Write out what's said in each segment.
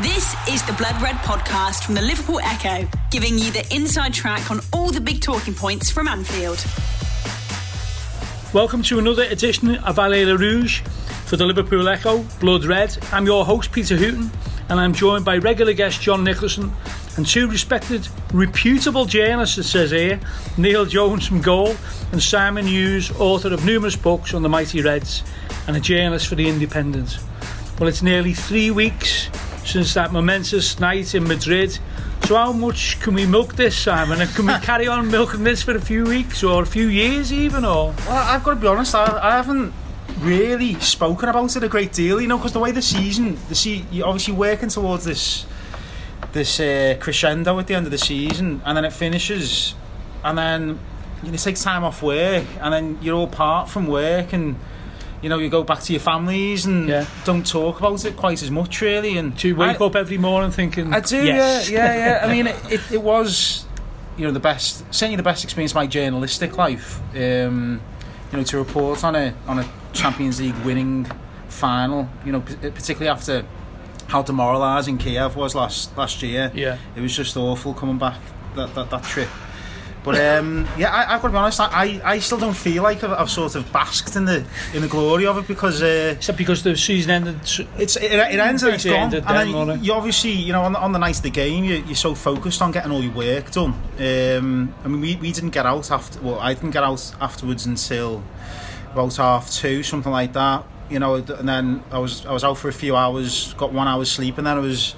This is the Blood Red podcast from the Liverpool Echo, giving you the inside track on all the big talking points from Anfield. Welcome to another edition of Allez Le Rouge for the Liverpool Echo, Blood Red. I'm your host, Peter Hooton, and I'm joined by regular guest John Nicholson and two respected, reputable journalists, it says here Neil Jones from Goal and Simon Hughes, author of numerous books on the Mighty Reds and a journalist for The Independent. Well, it's nearly three weeks since that momentous night in Madrid. So, how much can we milk this, Simon? And can we carry on milking this for a few weeks or a few years, even? Or Well, I've got to be honest, I, I haven't really spoken about it a great deal, you know, because the way the season, the se- you're obviously working towards this this uh, crescendo at the end of the season, and then it finishes, and then you know, take time off work, and then you're all apart from work, and you know, you go back to your families and Yeah. don't talk about it quite as much, really. And do you wake I, up every morning thinking, I do, yes. yeah, yeah, yeah. I mean, it, it, it was, you know, the best, certainly the best experience of my journalistic life. Um, you know, to report on a on a Champions League winning final. You know, particularly after how demoralising Kiev was last last year. Yeah. It was just awful coming back that that, that trip. But um, yeah, I, I've got to be honest. I, I still don't feel like I've, I've sort of basked in the in the glory of it because uh, that because the season ended? it's it, it ends and it's It gone. ended and then, then you obviously, you know, on the, on the night of the game, you, you're so focused on getting all your work done. Um, I mean, we, we didn't get out after. Well, I didn't get out afterwards until about half two, something like that. You know, and then I was I was out for a few hours, got one hour's sleep, and then I was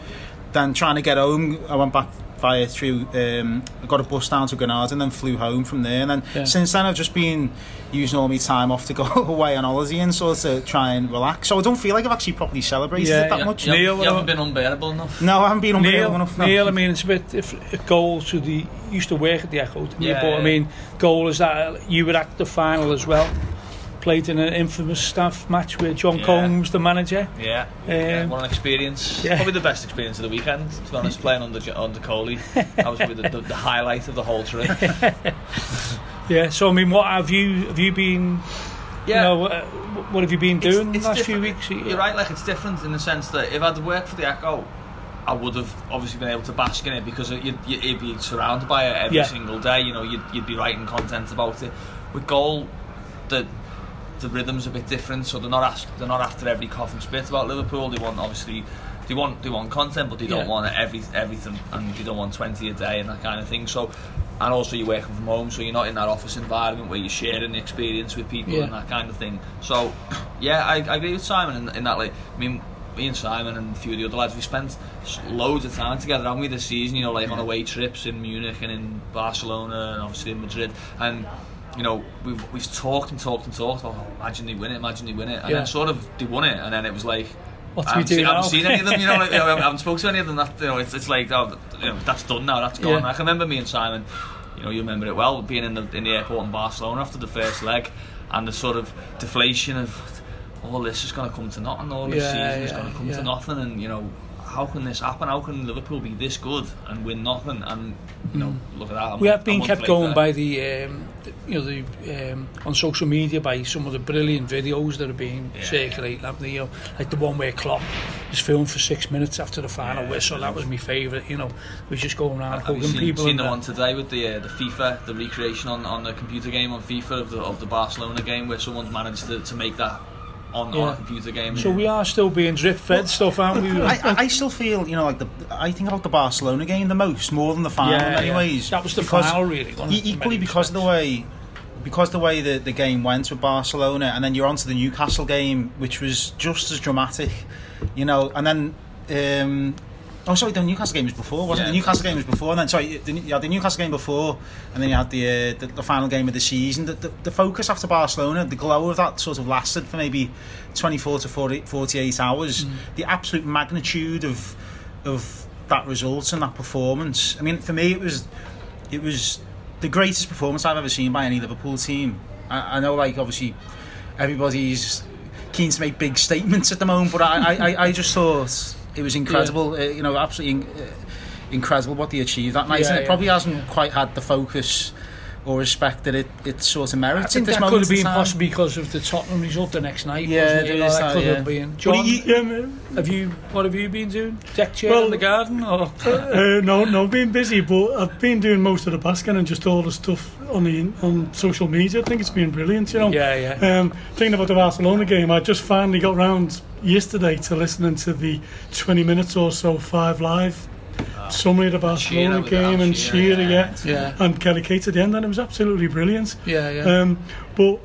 then trying to get home. I went back via through. Um, I got a bus down to Granada and then flew home from there. And then Yeah. since then, I've just been using all my time off to go away on holiday and sort of try and relax. So I don't feel like I've actually properly celebrated Yeah, it that yeah. much. You, Neil, haven't, you uh, haven't been unbearable enough. No, I haven't been on Neil, enough. No. Neil, I mean, it's a bit if, if goal to the used to work at the Echo, didn't you? Yeah, but I mean, goal is that you were at the final as well. Played in an infamous staff match with John Yeah. Combs, the manager. Yeah, yeah, Um, what an experience. yeah. Probably the best experience of the weekend, to be honest, playing under, under Coley. That was probably the, the, the highlight of the whole trip. Yeah. So I mean, what have you have you been? Yeah. You know, uh, what have you been It's- doing the it's last few weeks? You're right, like it's different in the sense that if I'd worked for the Echo, I would have obviously been able to bask in it because you'd, you'd be surrounded by it every Yeah. single day. You know, you'd, you'd be writing content about it. With goal, the the rhythm's a bit different, so they're not ask, they're not after every cough and spit about Liverpool. They want obviously they want they want content, but they don't Yeah. want every everything, and they don't want twenty a day and that kind of thing. So. And also you're working from home, so you're not in that office environment where you're sharing the experience with people Yeah. and that kind of thing. So, yeah, I, I agree with Simon in, in that. Like, I mean, me and Simon and a few of the other lads, we spent loads of time together, haven't we, this season? You know, like on away trips in Munich and in Barcelona and obviously in Madrid. And you know, we've we've talked and talked and talked. Oh, imagine they win it, imagine they win it, and Yeah. then sort of they won it, and then it was like. What do I we haven't, do seen, I haven't seen any of them, you know. Like, I haven't spoken to any of them. That you know, it's, it's like, oh, you know, that's done now. That's gone. Yeah. I can remember me and Simon. You know, you remember it well, being in the in the airport in Barcelona after the first leg, and the sort of deflation of all this is going to come to nothing. All this Yeah, season is going to come to nothing, and you know, how can this happen? How can Liverpool be this good and win nothing? And you know, look at that. I'm- Mm. We have been kept going there. by the, um, the you know, the um, on social media by some of the brilliant videos that are being Yeah, circulated. haven't they? You know, like the one where Klopp was filmed for six minutes after the final Yeah, whistle. That was my favourite. You know, was just going around Have hugging seen, people. seen the that. one today with the uh, the FIFA, the recreation on, on the computer game on FIFA of the of the Barcelona game where someone's managed to, to make that on, on Yeah. a computer game. So we are still being drip fed stuff, aren't we? I, I- I still feel, you know, like the. I think about the Barcelona game the most, more than the final, Yeah, in many yeah. ways. That was the because final, really, wasn't it, in equally because of the way, because the way the, the game went with Barcelona, and then you're onto the Newcastle game, which was just as dramatic, you know, and then. Um, Oh, sorry, the Newcastle game was before, wasn't it? Yeah. The Newcastle game was before, and then sorry, the, you had the Newcastle game before, and then you had the uh, the, the final game of the season. The, the, the focus after Barcelona, the glow of that sort of lasted for maybe 24 to 40, 48 hours. The absolute magnitude of of that result and that performance. I mean, for me, it was it was the greatest performance I've ever seen by any Liverpool team. I, I know, like obviously, everybody's keen to make big statements at the moment, but I, I, I- I just thought it was incredible. Uh, you know, absolutely in, uh, incredible what they achieved that night. Yeah, and it yeah, probably hasn't quite had the focus or respect that it, it sort of merits I think at this that moment could have been time. possibly because of the Tottenham result the next night. Yeah, wasn't it? it You know, is that that, could yeah. have been. John, you- Yeah, have you? What have you been doing? Deck chair Well- in the garden, or Uh, no, no, I've been busy, but I've been doing most of the basking and just all the stuff on the on social media. I think it's been brilliant, you know. yeah, yeah. Um, thinking about the Barcelona game, I just finally got round yesterday to listening to the 20 minutes or so five live summary of the Barcelona Shearer game and Shearer, Shearer, yeah. yeah, Yeah, and Kelly Cates at the end, and it was absolutely brilliant. yeah, yeah. Um, but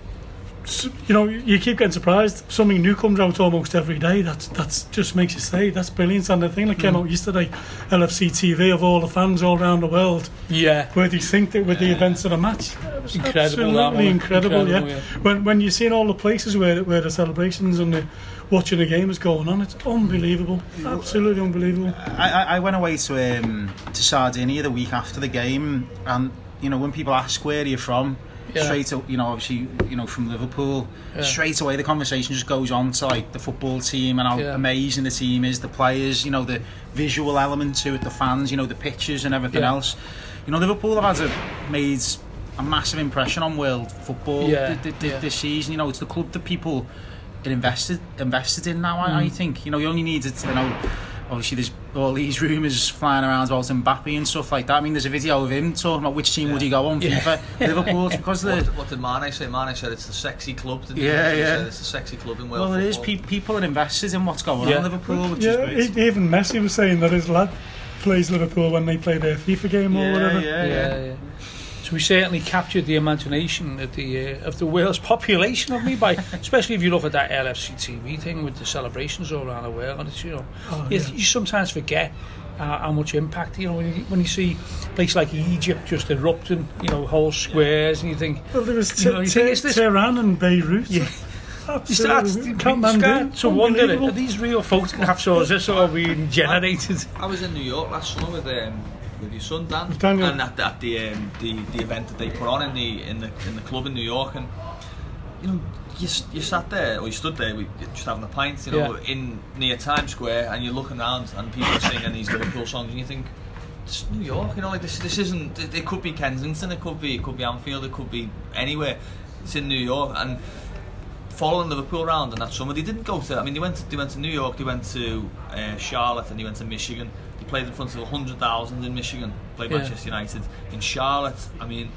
you know, you keep getting surprised. Something new comes out almost every day. That's that's just makes you say that's brilliant. And the thing that came Mm. out yesterday, LFC TV of all the fans all around the world, yeah. where they synced it with the events of the match. It was Incredible, absolutely one. incredible. Incredible, yeah. yeah. When when you're seeing all the places where where the celebrations and the watching the game is going on, it's unbelievable. Absolutely unbelievable. I, I went away to um, to Sardinia the week after the game, and you know when people ask where are you from, Yeah. straight you know obviously you know from Liverpool, Yeah. straight away the conversation just goes on to like the football team and how Yeah. amazing the team is, the players, you know the visual element to it, the fans, you know the pictures and everything else. You know Liverpool have had a, made a massive impression on world football th- th- th- this season. You know it's the club that people invested invested in now. I, Mm. I think you know you only need to you know obviously there's all these rumours flying around about Mbappe and stuff like that. I mean, there's a video of him talking about which team would he go on Yeah. FIFA. Liverpool, because What, the what did Mane say? Mane said it's the sexy club. Didn't Yeah, he? He yeah. said it's the sexy club in world well, it is. football. Pe- people are invested in what's going Yeah. on in Liverpool, which yeah, is great. even Messi was saying that his lad plays Liverpool when they play their FIFA game or whatever. yeah, yeah, yeah, yeah. So we certainly captured the imagination of the uh, of the Wales population of me by, especially if you look at that LFC TV thing with the celebrations all around the world. And it's you know, Oh, you, yeah. you sometimes forget uh, how much impact you know when you, when you see a place like Egypt just erupting, you know, whole squares, and you think Well, there was You know, you Te- think this- Tehran and Beirut. Yeah. you start, Absolutely. you Kathmandu. start to wonder are these real photographs or is this all being generated? I was in New York last summer with um, with your son Dan, Daniel. and at, the- at the, um, the the event that they put on in the in the in the club in New York, and you know you, you sat there or you stood there, just having a pint, you know, in near Times Square, and you're looking around and people are singing these Liverpool songs, and you think. It's New York, you know, like this. This isn't. It, it could be Kensington. It could be. It could be Anfield. It could be anywhere. It's in New York, and following Liverpool around and that summer they didn't go to I mean they went to, they went to New York they went to uh, Charlotte and they went to Michigan they played in front of 100,000 in Michigan played Yeah. Manchester United in Charlotte I mean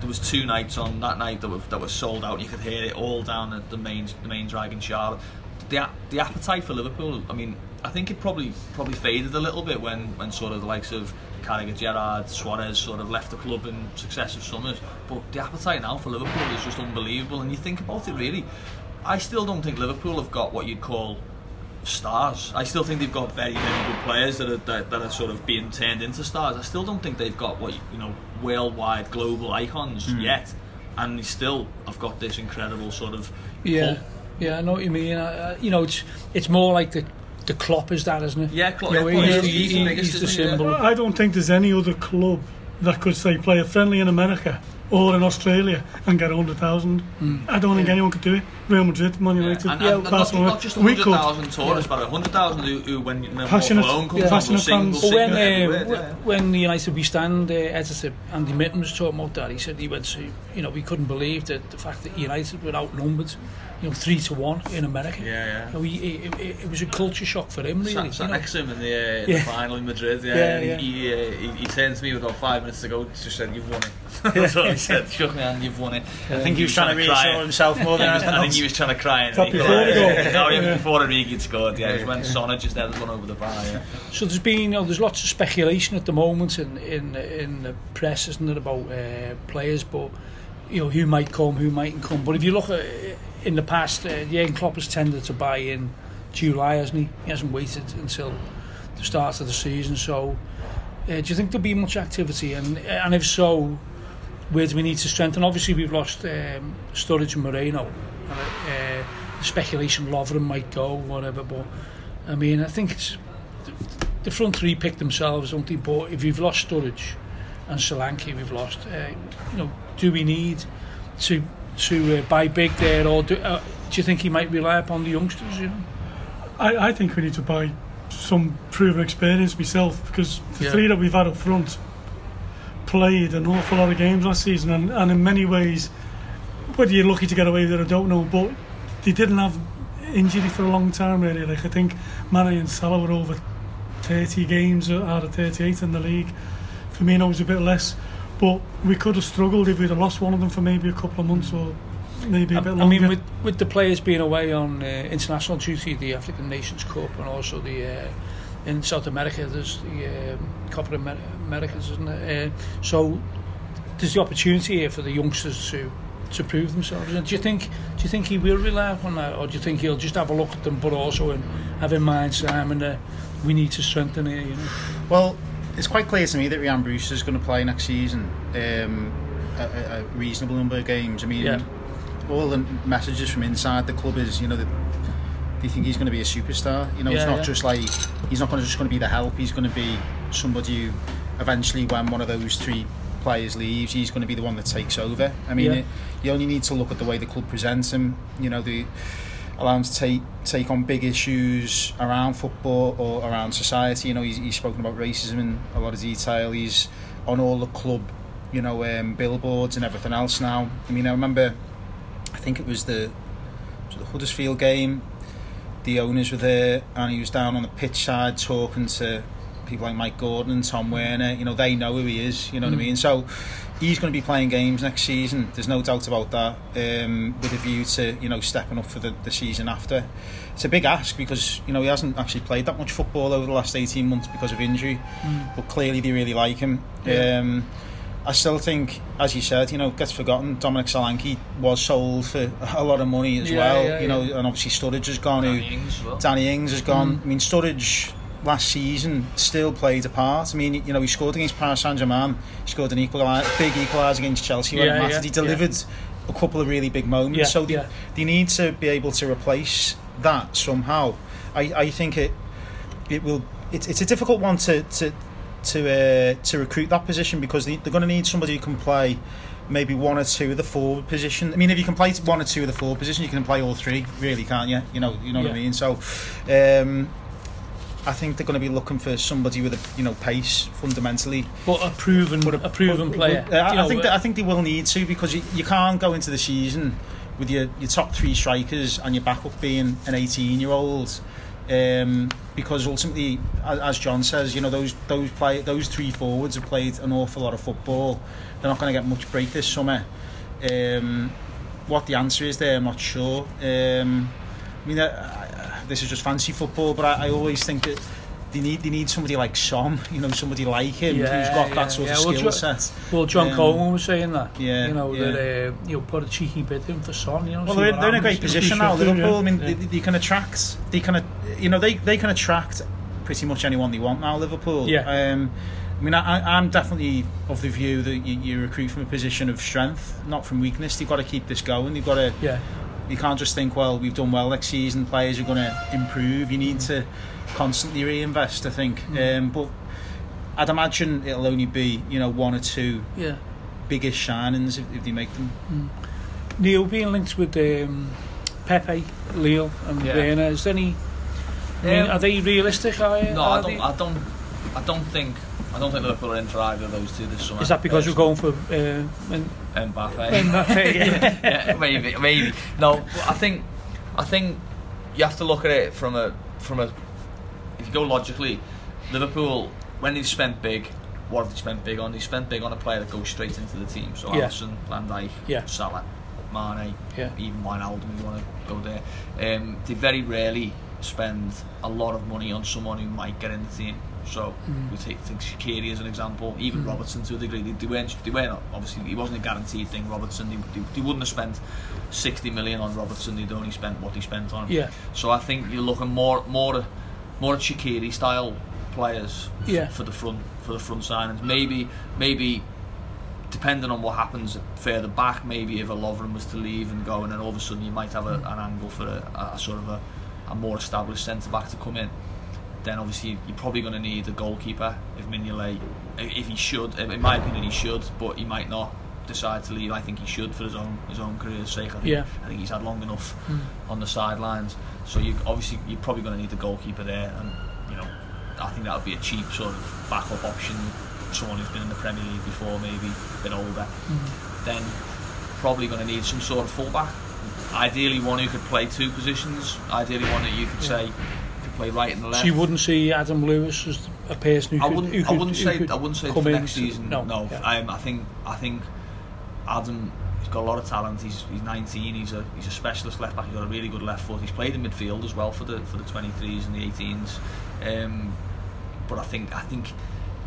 there was two nights on that night that were, that were sold out and you could hear it all down at the main the main drag in Charlotte the, the appetite for Liverpool I mean I think it probably probably faded a little bit when, when sort of the likes of Carragher, Gerrard, Suarez sort of left the club in successive summers. But the appetite now for Liverpool is just unbelievable. And you think about it really, I still don't think Liverpool have got what you'd call stars. I still think they've got very, very good players that are that, that are sort of being turned into stars. I still don't think they've got what you you know worldwide global icons yet. And they still have got this incredible sort of Yeah, pull. yeah, I know what you mean. Uh, you know, it's it's more like the the Klopp is that, isn't it? Yeah, Klopp- You know, yeah, he's, Klopp is- he's the biggest, he's the isn't? Yeah. symbol. I don't think there's any other club that could say play a friendly in America or in Australia and get 100,000. I don't think anyone could do it. Real Madrid, Man Yeah, United, and, and, and not, Barcelona. not just we could. 100,000 tourists, but 100,000 who, who when you know, Passionate- alone comes yeah, passionate sing, fans. But sing when everywhere, uh, yeah. when the United we stand uh, editor Andy Mitten was talking about that, he said he went to you know we couldn't believe that the fact that United were outnumbered, you know three to one in America. Yeah, yeah. You know, he, it, it, it was a culture shock for him really. Sat, sat you know. next to him in the, uh, in Yeah. the final in Madrid. Yeah, Yeah, and yeah. He, he, uh, he, he turned to me about five minutes to go. Just said, "You've won it." That's what he said. Shook me hand. You've won it. I think he was trying to reassure himself more than anything else. He was trying to cry. and before the goal. Oh, yeah, Yeah. before Origi scored. Yeah, it was when Sonna just had one over the bar. Yeah. So there's been, you know, there's lots of speculation at the moment in in in the press, isn't it, about uh, players, but you know who might come, who mightn't come. But if you look at in the past, uh, Jurgen Klopp has tended to buy in July, hasn't he? He hasn't waited until the start of the season. So, uh, do you think there'll be much activity? And and if so, where do we need to strengthen? Obviously, we've lost um, Sturridge and Moreno. And, uh, the speculation Lovren might go, whatever. But I mean, I think it's the front three pick themselves, don't they? But if you've lost Sturridge and Solanke, we've lost. Uh, you know, do we need to to uh, buy big there, or do, uh, do you think he might rely upon the youngsters? You know, I, I think we need to buy some proven experience myself because the Yeah. three that we've had up front, played an awful lot of games last season, and, and in many ways, whether you're lucky to get away with it, I don't know. But they didn't have injury for a long time, really. Like I think Mane and Salah were over 30 games out of 38 in the league. For me, Firmino was a bit less, but we could have struggled if we'd have lost one of them for maybe a couple of months or maybe a I, bit longer. I mean, with, with the players being away on uh, international duty, the African Nations Cup, and also the uh, in South America, there's the um, Copa Amer- Americas, isn't it? Uh, so there's the opportunity here for the youngsters to to prove themselves. And do you think do you think he will rely upon that, or do you think he'll just have a look at them, but also in, have in mind, Simon, that we need to strengthen here? You know? Well, it's quite clear to me that Rhian Brewster is going to play next season um, a, a, reasonable number of games. I mean, Yeah. all the messages from inside the club is, you know, that they think he's going to be a superstar. You know, it's not yeah. just like he's not going to just going to be the help. He's going to be somebody who eventually, when one of those three players leaves, he's going to be the one that takes over. I mean, Yeah. it, you only need to look at the way the club presents him. You know, the allow him to take take on big issues around football or around society. You know, he's, he's spoken about racism in a lot of detail. He's on all the club, you know, um, billboards and everything else now. I mean, I remember, I think it was the was it the Huddersfield game. The owners were there, and he was down on the pitch side talking to people like Mike Gordon and Tom Werner. You know, they know who he is. You know what I mean? So he's going to be playing games next season. There's no doubt about that. Um, with a view to you know stepping up for the, the season after. It's a big ask because you know he hasn't actually played that much football over the last 18 months because of injury. But clearly they really like him. Yeah. Um, I still think, as you said, you know, gets forgotten. Dominic Solanke was sold for a lot of money as Yeah, well. yeah, you know, yeah. and obviously Sturridge has gone. who- Danny Ings well. Danny Ings has gone. I mean, Sturridge last season still played a part. I mean, you know, he scored against Paris Saint Germain. He scored an equaliser, big equaliser against Chelsea. when it mattered. yeah, he delivered a couple of really big moments. Yeah, so they, yeah. they need to be able to replace that somehow. I, I think it it will. It's, it's a difficult one to to to uh, to recruit that position because they, they're going to need somebody who can play maybe one or two of the forward position. I mean, if you can play one or two of the forward position, you can play all three, really, can't you? You know, you know what I mean. So, um, I think they're going to be looking for somebody with a you know pace fundamentally. But a proven, But a, proven but- player. uh, I, know, I think that, I think they will need to because you, you can't go into the season with your, your top three strikers and your backup being an 18 year old. Um, because ultimately, as, as John says, you know those those play those three forwards have played an awful lot of football. They're not going to get much break this summer. Um, what the answer is there, I'm not sure. Um, I mean, uh, this is just fancy football, but I, I always think that they need they need somebody like Son, you know, somebody like him who's got yeah, that sort yeah. of skill set. Well, John Um, Coleman was saying that. yeah, you know yeah. that uh, you know put a cheeky bid in for Son. You know, Well, they're, they're in a great position now. Liverpool. yeah. I mean, Yeah. they, they can attract. They can, you know, they they can attract pretty much anyone they want now. Liverpool. Yeah. Um, I mean, I, I'm definitely of the view that you, you recruit from a position of strength, not from weakness. You've got to keep this going. You've got to. Yeah, You can't just think, well, we've done well next season. Players are going to improve. You need to constantly reinvest. I think. Mm. Um, but I'd imagine it'll only be you know one or two yeah. biggest shinings if, if they make them. Neil being linked with um, Pepe, Leo, and Yeah. Werner. Is there any? I mean, Um, are they realistic? Are, No, are I don't. they? I don't. I don't think. I don't think Liverpool are in for either of those two this summer. Is that because Uh, we're going for uh, Mbappe? Mbappe, yeah. yeah, maybe, maybe. No, I think, I think you have to look at it from a, from a. If you go logically, Liverpool when they've spent big, what have they spent big on? They spent big on a player that goes straight into the team. So Yeah. Alisson, Van Dijk, Yeah. Salah, Mane, Yeah. even Wijnaldum if you want to go there. Um, they very rarely spend a lot of money on someone who might get in the team. So Mm. we take, take Shaqiri as an example, even Robertson to a degree. They, they weren't, they weren't obviously he wasn't a guaranteed thing. Robertson, they, they, they wouldn't have spent sixty million on Robertson. They'd only spent what they spent on. him. Yeah. So I think you're looking more more more Shaqiri style players Yeah. for the front for the front signings. Maybe maybe depending on what happens further back, maybe if a Lovren was to leave and go, and then all of a sudden you might have a, an angle for a, a sort of a, a more established centre back to come in. Then obviously you're probably going to need a goalkeeper if Mignolet, if he should, in my opinion he should, but he might not decide to leave. I think he should for his own his own career's sake. I think, Yeah. I think he's had long enough on the sidelines. So you obviously you're probably going to need a goalkeeper there, and you know I think that would be a cheap sort of backup option. someone who's been in the Premier League before, maybe a bit older, Mm-hmm. then probably going to need some sort of fullback. Ideally, one who could play two positions. Ideally, one that you could say could play right and left. So you wouldn't see Adam Lewis as a person who I wouldn't. who I wouldn't who say. could I wouldn't say come for next to- season. No, No, yeah. um, I think. I think Adam. He's got a lot of talent. He's, he's 19. He's a he's a specialist left back. He's got a really good left foot. He's played in midfield as well for the for the 23s and the 18s. Um, but I think I think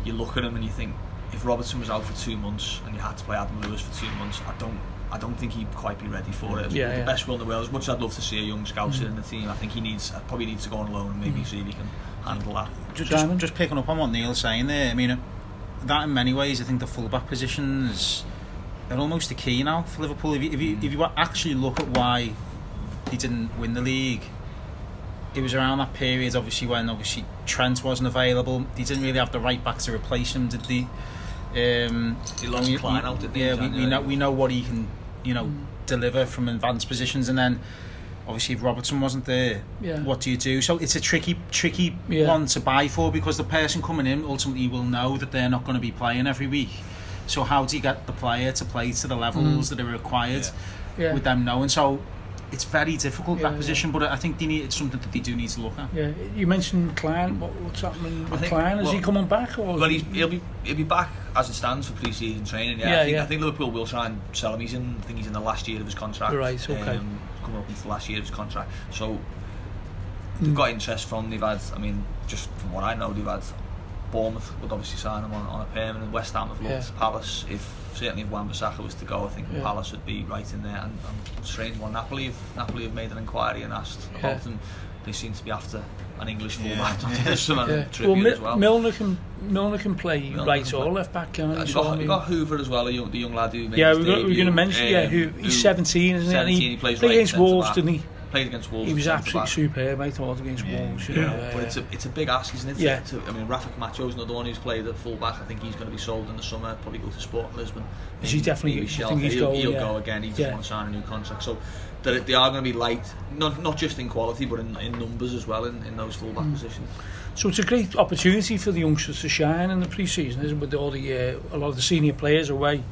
you look at him and you think if Robertson was out for two months and you had to play Adam Lewis for two months, I don't. I don't think he'd quite be ready for it. Yeah, the yeah. best will in the world. As much as I'd love to see a young Scouser in the team, I think he needs probably needs to go on loan and maybe see if he can handle that. Ju- Just, just picking up on what Neil's saying there, I mean, uh, that in many ways, I think the fullback positions are almost the key now for Liverpool. If you, if you, if you actually look at why he didn't win the league, it was around that period, obviously, when obviously Trent wasn't available. He didn't really have the right back to replace him, did they? Um, He lost Clyne out, didn't he, Yeah, we, we know we know what he can, you know, deliver from advanced positions, and then obviously if Robertson wasn't there, Yeah. what do you do? So it's a tricky, tricky Yeah. one to buy for because the person coming in ultimately will know that they're not going to be playing every week. So how do you get the player to play to the levels mm. that are required Yeah. with them knowing? So it's very difficult Yeah, that position, but I think they need, it's something that they do need to look at. Yeah, you mentioned Clyne. What, what's happening with think- Clyne? Is he well- coming back or? Well, he's, he'll be he'll be back as it stands for pre-season training, yeah, yeah, I, think, yeah. I think Liverpool will try and sell him. He's in, I think he's in the last year of his contract. Right, okay. Um, coming up into the last year of his contract. So hmm. they've got interest from, they've had, I mean, just from what I know, they've had Bournemouth would obviously sign him on, on a permanent. West Ham have looked yeah. Palace. If certainly if Wan-Bissaka was to go, I think yeah. Palace would be right in there. And, and strange one, Napoli have, Napoli have made an inquiry and asked yeah. about him. They seem to be after an English Yeah. fullback. There's some yeah. Well, Mi- as well. Milner can Milner can play Milner right can or play. left back. Can't Uh, you So, I got, you got Hoever as well, a young, the young lad who made yeah, we got, we were going to mention. yeah, um, who who- he's 17, isn't he? 17, he plays played right against centre Wolves, back. didn't he? Played against Wolves. He was absolutely back. superb. I thought against Yeah. Wolves. you Yeah. know, But it's a it's a big ask, isn't it? Yeah. To, I mean, Rafa Camacho's another one who's played at full back. I think he's going to be sold in the summer. Probably go to Sport Lisbon. Is he definitely? I think he's going, he'll go again. He just Yeah. wants to sign a new contract. So that they are going to be light, not not just in quality, but in, in numbers as well in, in those full Mm. back positions. So it's a great opportunity for the youngsters to shine in the pre-season, isn't it? With all the uh, a lot of the senior players away.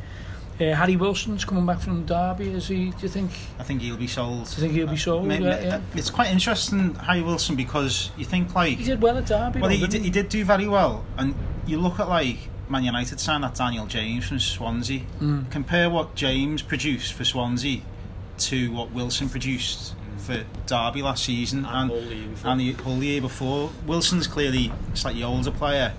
Uh, Harry Wilson's coming back from Derby. Is he? Do you think? I think he'll be sold. Do you think he'll be sold? Ma- ma- yeah, yeah. It's quite interesting, Harry Wilson, because you think like He did well at Derby. Well, he didn't did, he did do very well, and you look at like Man United signed that Daniel James from Swansea. Mm. Compare what James produced for Swansea to what Wilson produced for Derby last season, And and the and the whole year before. Wilson's clearly a slightly older player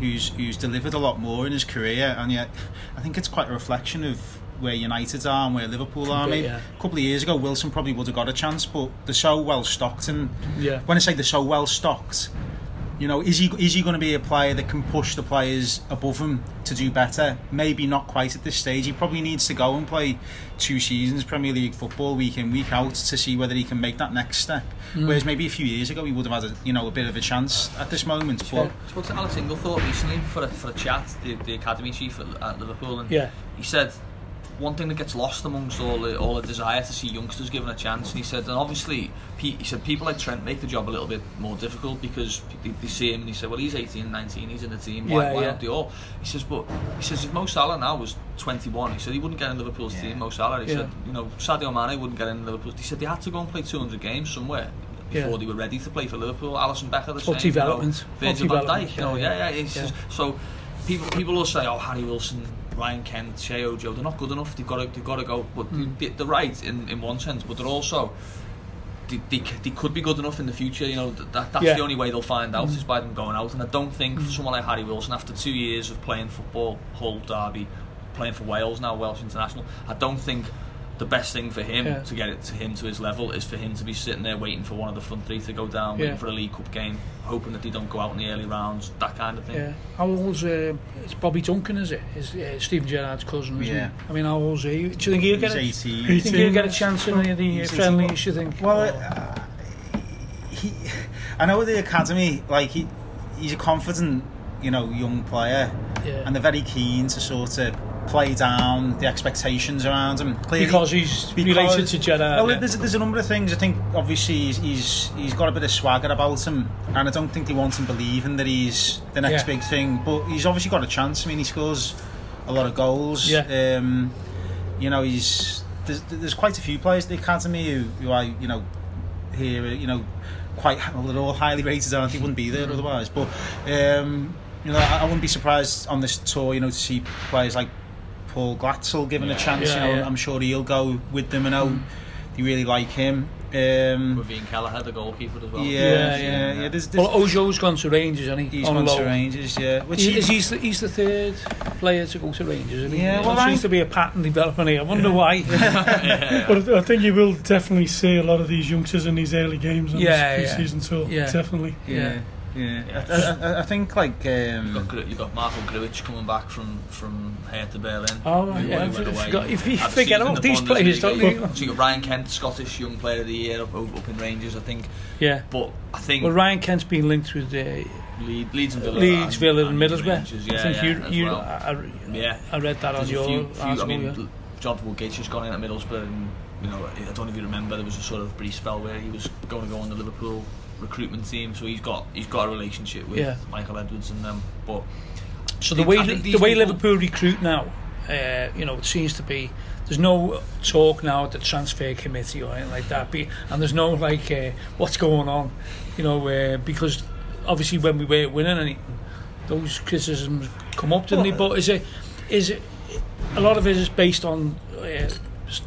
who's who's delivered a lot more in his career, and yet I think it's quite a reflection of where United are and where Liverpool are. I mean, yeah. a couple of years ago, Wilson probably would have got a chance, but they're so well stocked and Yeah. when I say they're so well stocked, you know, is he is he going to be a player that can push the players above him to do better? Maybe not quite at this stage. He probably needs to go and play two seasons Premier League football week in week out to see whether he can make that next step. Mm. Whereas maybe a few years ago he would have had a you know a bit of a chance at this moment. But I spoke to Alex Inglethorpe recently for a, for a chat, the, the academy chief at, at Liverpool, and Yeah. he said one thing that gets lost amongst all the all the desire to see youngsters given a chance. And he said, and obviously, pe- he said people like Trent make the job a little bit more difficult because they, they see him and he said, well, he's 18, 19, he's in the team. Why, Yeah, why yeah. not they all? He says, but he says if Mo Salah now was 21, he said he wouldn't get in Liverpool's Yeah. team. Mo Salah, he Yeah. said, you know, Sadio Mane wouldn't get in Liverpool. He said they had to go and play 200 games somewhere. Before Yeah. they were ready to play for Liverpool, Alisson Becker the For same. development. You know, For Virgil van Dijk, you know, yeah, yeah, yeah. Yeah. Just, so people people will say, oh, Harry Wilson, Ryan Kent, Sheyi Ojo, they're not good enough. They've got to they've got to go. But Mm. they, they're right in, in one sense, but they're also they, they, they could be good enough in the future. You know that that's Yeah. Mm. the only way they'll find out is by them going out. And I don't think for someone like Harry Wilson, after two years of playing football, Hull, Derby, playing for Wales now, Welsh international, I don't think. The best thing for him Yeah. to get it to him to his level is for him to be sitting there waiting for one of the front three to go down, Yeah. waiting for a League Cup game, hoping that they don't go out in the early rounds, that kind of thing. Yeah. How old's uh, it's Bobby Duncan? Is it? Is uh, Steven Gerrard's cousin? Isn't Yeah. It? I mean, how old's he? Do you think he'll get? he's A, 18. do you think he'll get a chance in any of the uh, He's 18. friendlies? You think? Well, uh, he, I know with the academy, like he, he's a confident, you know, young player, Yeah. and they're very keen to sort of play down the expectations around him. Clearly, because he's related to Gerrard. Well, yeah. there's, there's a number of things. I think obviously he's, he's he's got a bit of swagger about him, and I don't think they want him believing that he's the next Yeah. big thing. But he's obviously got a chance. I mean, he scores a lot of goals. Yeah. Um, you know, he's there's, there's quite a few players at the academy who, who I you know here you know quite well they're all highly rated. I think they? wouldn't be Mm. there otherwise. But um, you know, I, I wouldn't be surprised on this tour. You know, to see players like Paul Glatzel given a chance. Yeah, you know, yeah. Mm. I'm sure he'll go with them. I know they really like him. Um, With Ian Kelleher, the goalkeeper as well. yeah, Yeah, yeah, yeah. yeah. There's, there's, well, Ojo's gone to Rangers, and he he's on gone loan. to Rangers, yeah. Which He, he, is he's, the, he's the third player to go to Rangers. Isn't he? Yeah, well, there I- seems to be a pattern developing here. I wonder why. But I think you will definitely see a lot of these youngsters in these early games on Yeah, this yeah. pre-season tour. Yeah. Definitely. yeah, yeah. Yeah. I, I, I think like You've got, um, Gru- you've got Marko Grujic coming back from from Hertha Berlin. Oh, who- yeah, who went away, forgot- if you had a forget season about the these players, don't you? So you got Ryan Kent, Scottish Young Player of the Year up, up up in Rangers, I think. yeah. But I think Well, Ryan Kent's been linked with uh, Leeds, Leeds and Villa, Leeds, Villa, and Rangers, Middlesbrough. Yeah, I think yeah, you, you, well. I, I- yeah. I read that on There's a your few, few, I mean, yeah. Jonathan Woodgate's just gone in at Middlesbrough, and you know, I don't know if you remember, there was a sort of brief spell where he was going to go on the Liverpool recruitment team, so he's got he's got a relationship with Yeah. Michael Edwards and them. But So the way think the way people- Liverpool recruit now, uh, you know, it seems to be there's no talk now at the transfer committee or anything like that, be, and there's no like uh, what's going on, you know, uh, because obviously when we weren't winning anything, those criticisms come up, didn't they? But is it is it a lot of it is based on uh,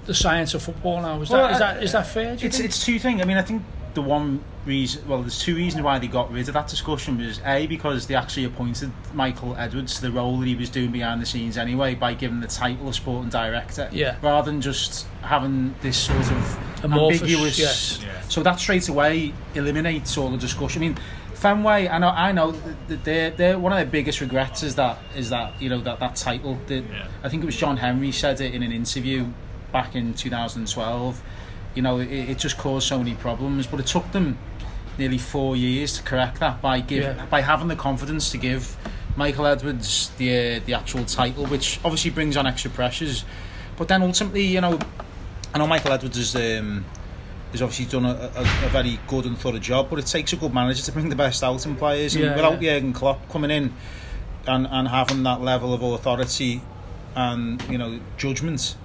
the science of football now? Is Well, that is I- that is that fair? do it's think? it's two things. I mean, I think the one reason, well, there's two reasons why they got rid of that discussion was a because they actually appointed Michael Edwards to the role that he was doing behind the scenes anyway by giving the title of sporting director, Yeah. rather than just having this sort of Amorphous, ambiguous. yes. So that straight away eliminates all the discussion. I mean. Fenway, I know, I know they're, they're one of their biggest regrets is that is that you know that that title. The, I think it was John Henry said it in an interview back in 2012. You know, it, it just caused so many problems, but it took them nearly four years to correct that by give Yeah. by having the confidence to give Michael Edwards the uh, the actual title, which obviously brings on extra pressures. But then ultimately, you know, I know Michael Edwards is um, has obviously done a, a, a very good and thorough job, but it takes a good manager to bring the best out in players. And Yeah, without yeah. Jurgen Klopp coming in and, and having that level of authority and you know judgment,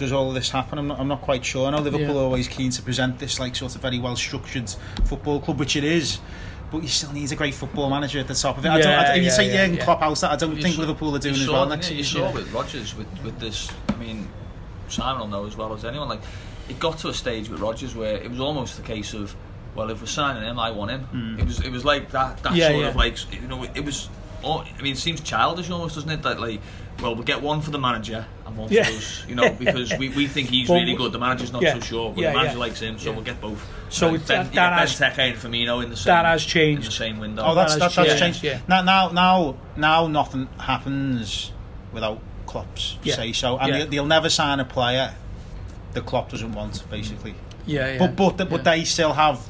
does all of this happen? I'm not, I'm not quite sure. I know Liverpool Yeah. are always keen to present this like sort of very well structured football club, which it is. But you still need a great football manager at the top of it. I don't, I, if you yeah, say yeah, Jurgen yeah. Klopp out I don't You think saw- Liverpool are doing you as saw, well next you? You saw with Rodgers with with this. I mean, Simon will know as well as anyone. Like, it got to a stage with Rodgers where it was almost the case of, well, if we're signing him, I want him. Hmm. It was it was like that that sort of like you know it was. Oh, I mean, it seems childish almost, doesn't it? That like, well, we'll get one for the manager and one Yeah. for us, you know, because we, we think he's really good. The manager's not yeah. so sure, but Yeah, the manager yeah. likes him, so Yeah. we'll get both. So Like it- ben, that- that get has- Benteke and Firmino in the same that has changed. in the same window. Oh, that's, That that, that's changed, changed. yeah. Now, now, now, now, nothing happens without Klopp's Yeah. say so, and Yeah. they, they'll never sign a player that Klopp doesn't want, basically. yeah, yeah. But but but yeah. they still have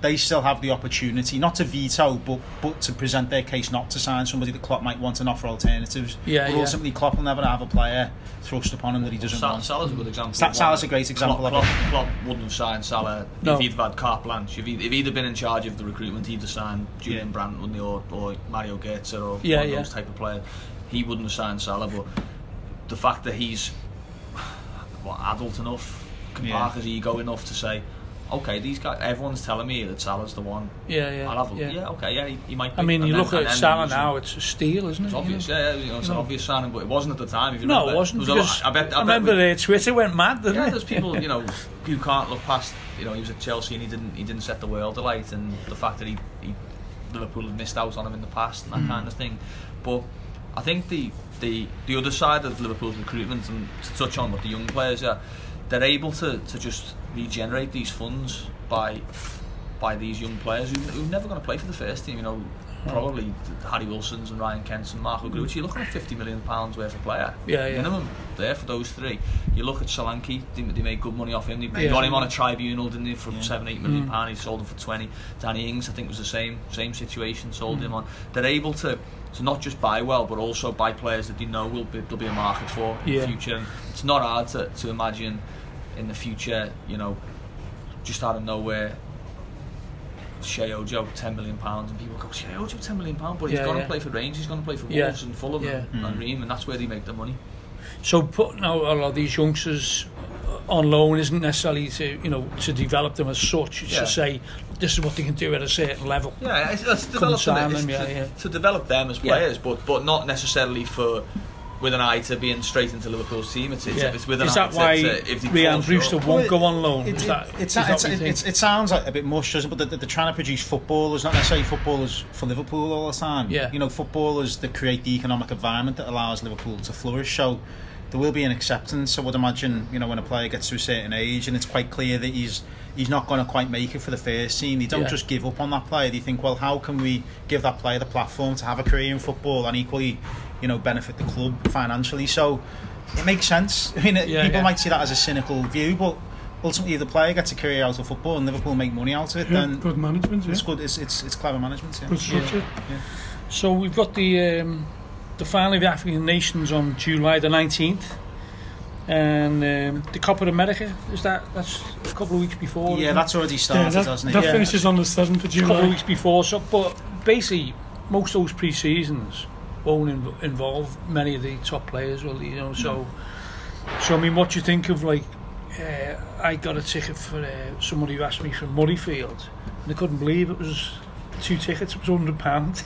they still have the opportunity not to veto, but but to present their case not to sign somebody that Klopp might want and offer alternatives. Yeah, but yeah. ultimately, Klopp will never have a player thrust upon him that he doesn't Sal- want. Salah's a good example. Sa- of Salah's a great example Klopp, of it. Klopp, Klopp wouldn't have signed Salah No. if he'd have had carte blanche. If he'd, if he'd have been in charge of the recruitment, he'd have signed Julian Yeah. Brandt, wouldn't he, or, or Mario Goetze, or Yeah, one of yeah. those type of player. He wouldn't have signed Salah, but the fact that he's what, adult enough, can Yeah. park his ego enough to say, okay, these guys, everyone's telling me that Salah's the one. yeah, yeah, I'll have a, yeah. yeah. okay, yeah, he, he might. I mean, you look at Salah now; it's a steal, isn't it? It's you obvious, know? yeah, yeah, you know, it's an obvious signing, but it wasn't at the time. If you No, remember. it wasn't. There was a I bet. I, I remember we- uh, Twitter went mad, didn't yeah, it? there's people you know who can't look past. You know, he was at Chelsea and he didn't he didn't set the world alight, and the fact that he, he Liverpool had missed out on him in the past and that Hmm. kind of thing. But I think the the the other side of Liverpool's recruitment, and to touch on what the young players are, they're able to, to just regenerate these funds by by these young players who who are never going to play for the first team. You know, probably Harry Wilson's and Ryan Kent's and Marko Grujic. You're looking at 50 million pounds worth of player. Yeah, yeah. Minimum there for those three. You look at Solanke, they, they made good money off him. They Yeah. got him on a tribunal, didn't they, for Yeah. seven, eight million Mm. pound. He sold him for 20. Danny Ings, I think, was the same same situation. Sold Mm. him on. They're able to to not just buy well, but also buy players that they know will be there'll be a market for in Yeah. the future. And it's not hard to, to imagine in the future, you know, just out of nowhere. Sheyi Ojo, ten million pounds, and people go, Sheyi Ojo, ten million pounds, but he's Yeah, going to yeah. play for Rangers, he's going to play for Yeah. Wolves and Fulham Yeah. and, and Mm. Reims, and that's where they make the money. So putting out a lot of these youngsters on loan isn't necessarily to you know to develop them as such. It's Yeah. to say this is what they can do at a certain level. Yeah, it's, it's develop sign it's them, yeah, to, yeah. to develop them as Yeah. players, but but not necessarily for with an eye to being straight into Liverpool's team. It's it's, Yeah. it's with an is eye that to, why to if they Ryan fall Brewster won't Well, go on loan? It, that, it's, is that it's, what you it, it sounds like a bit mush, doesn't it? But they're, they're trying to produce footballers, not necessarily footballers for Liverpool all the time. Yeah. You know, footballers that create the economic environment that allows Liverpool to flourish. So there will be an acceptance. I would imagine, you know, when a player gets to a certain age and it's quite clear that he's he's not going to quite make it for the first team, they don't Yeah. just give up on that player. They think, well, how can we give that player the platform to have a career in football and equally, you know, benefit the club financially? So it makes sense. I mean, Yeah, people yeah. might see that as a cynical view, but ultimately, if the player gets a career out of football and Liverpool make money out of it, Yeah, then good management, yeah. it's good. It's, it's it's clever management. Yeah. Good structure. So we've got the um, the final of the African Nations on July the nineteenth, and um, the Copa of America is that that's a couple of weeks before. Yeah, that's already Yeah, started, that, hasn't it? that Yeah. finishes on the 7th of a couple of weeks before. So, but basically, most of those pre-seasons won't inv involve many of the top players. Well, you know, so so I mean, what do you think of like? Uh, I got a ticket for uh, somebody who asked me from Murrayfield, and I couldn't believe it was two tickets. It was hundred pound. so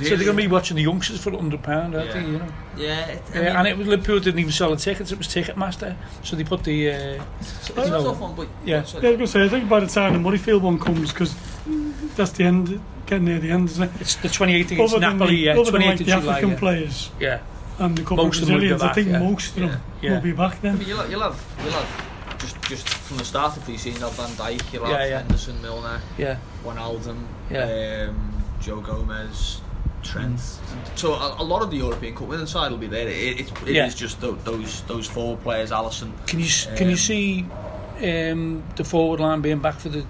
they're going to be watching the youngsters for hundred pound, aren't yeah. they? You know. Yeah. It, I uh, mean, and it was Liverpool didn't even sell the tickets. It was Ticketmaster, so they put the. Uh, it's, it's you know, one, but yeah. yeah. I was going to say I think by the time the Murrayfield one comes, because that's the end, getting near the end, isn't it? it's the twenty eighth against Other than, Napoli. the, Yeah, other than twenty like eighth the of July. African Yeah. players yeah. and the couple Most of of them will be Brazilians, I back, think yeah. most of them Yeah. will be back I then. mean, you'll, you'll have you'll have just just from the start of the season, you'll have Van Dijk, you'll have Yeah, yeah. Henderson, Milner, Yeah, Wijnaldum, Yeah. um, Joe Gomez, Trent. So a, a lot of the European Cup winning side will be there. It, it, it is Yeah. just tho- those those four players, Alisson. Can you s can you Um, see um, the forward line being back for the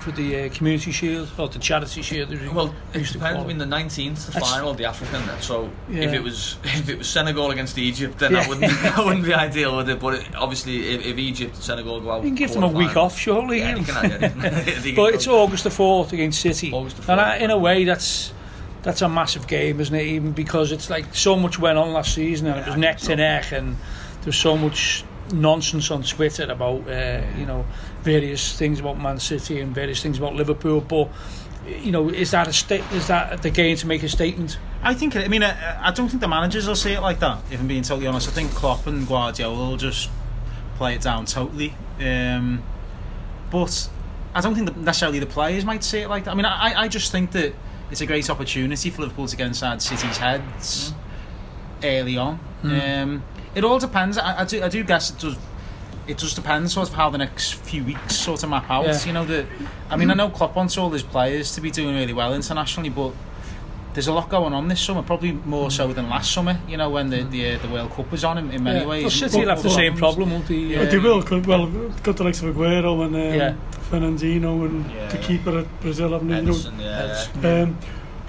for the uh, community shield or the charity shield? Well, it used to depends. I mean, the 19th, the That's- final of the African. So Yeah. if it was if it was Senegal against Egypt, then Yeah. that wouldn't that wouldn't be ideal, would it? But it, obviously, if, if Egypt and Senegal go out, You can give them a week off, surely. Yeah, you can, yeah, can but it's August the fourth against City, August the and I, in a way, that's that's a massive game, isn't it? Even because it's like so much went on last season, and it was neck so. to neck, and there's so much nonsense on Twitter about uh, you know various things about Man City and various things about Liverpool, but. You know, is that a sta- is that the game to make a statement? I think. I mean, I, I don't think the managers will see it like that. If I'm being totally honest, I think Klopp and Guardiola will just play it down totally. Um, but I don't think necessarily the players might see it like that. I mean, I, I just think that it's a great opportunity for Liverpool to get inside City's heads early on. Um, it all depends. I, I do I do guess it does. It just depends sort of how the next few weeks sort of map out. Yeah. You know the, I mean mm. I know Klopp wants all his players to be doing really well internationally, but there's a lot going on this summer, probably more mm. so than last summer. You know when the mm. the, uh, the World Cup was on in, in many yeah. ways. Well, City will have the same problem, won't they? Yeah. They will. Well, got the likes of Aguero and um, yeah. Fernandinho and yeah, the keeper at Brazil, haven't they? you know, yeah. Um,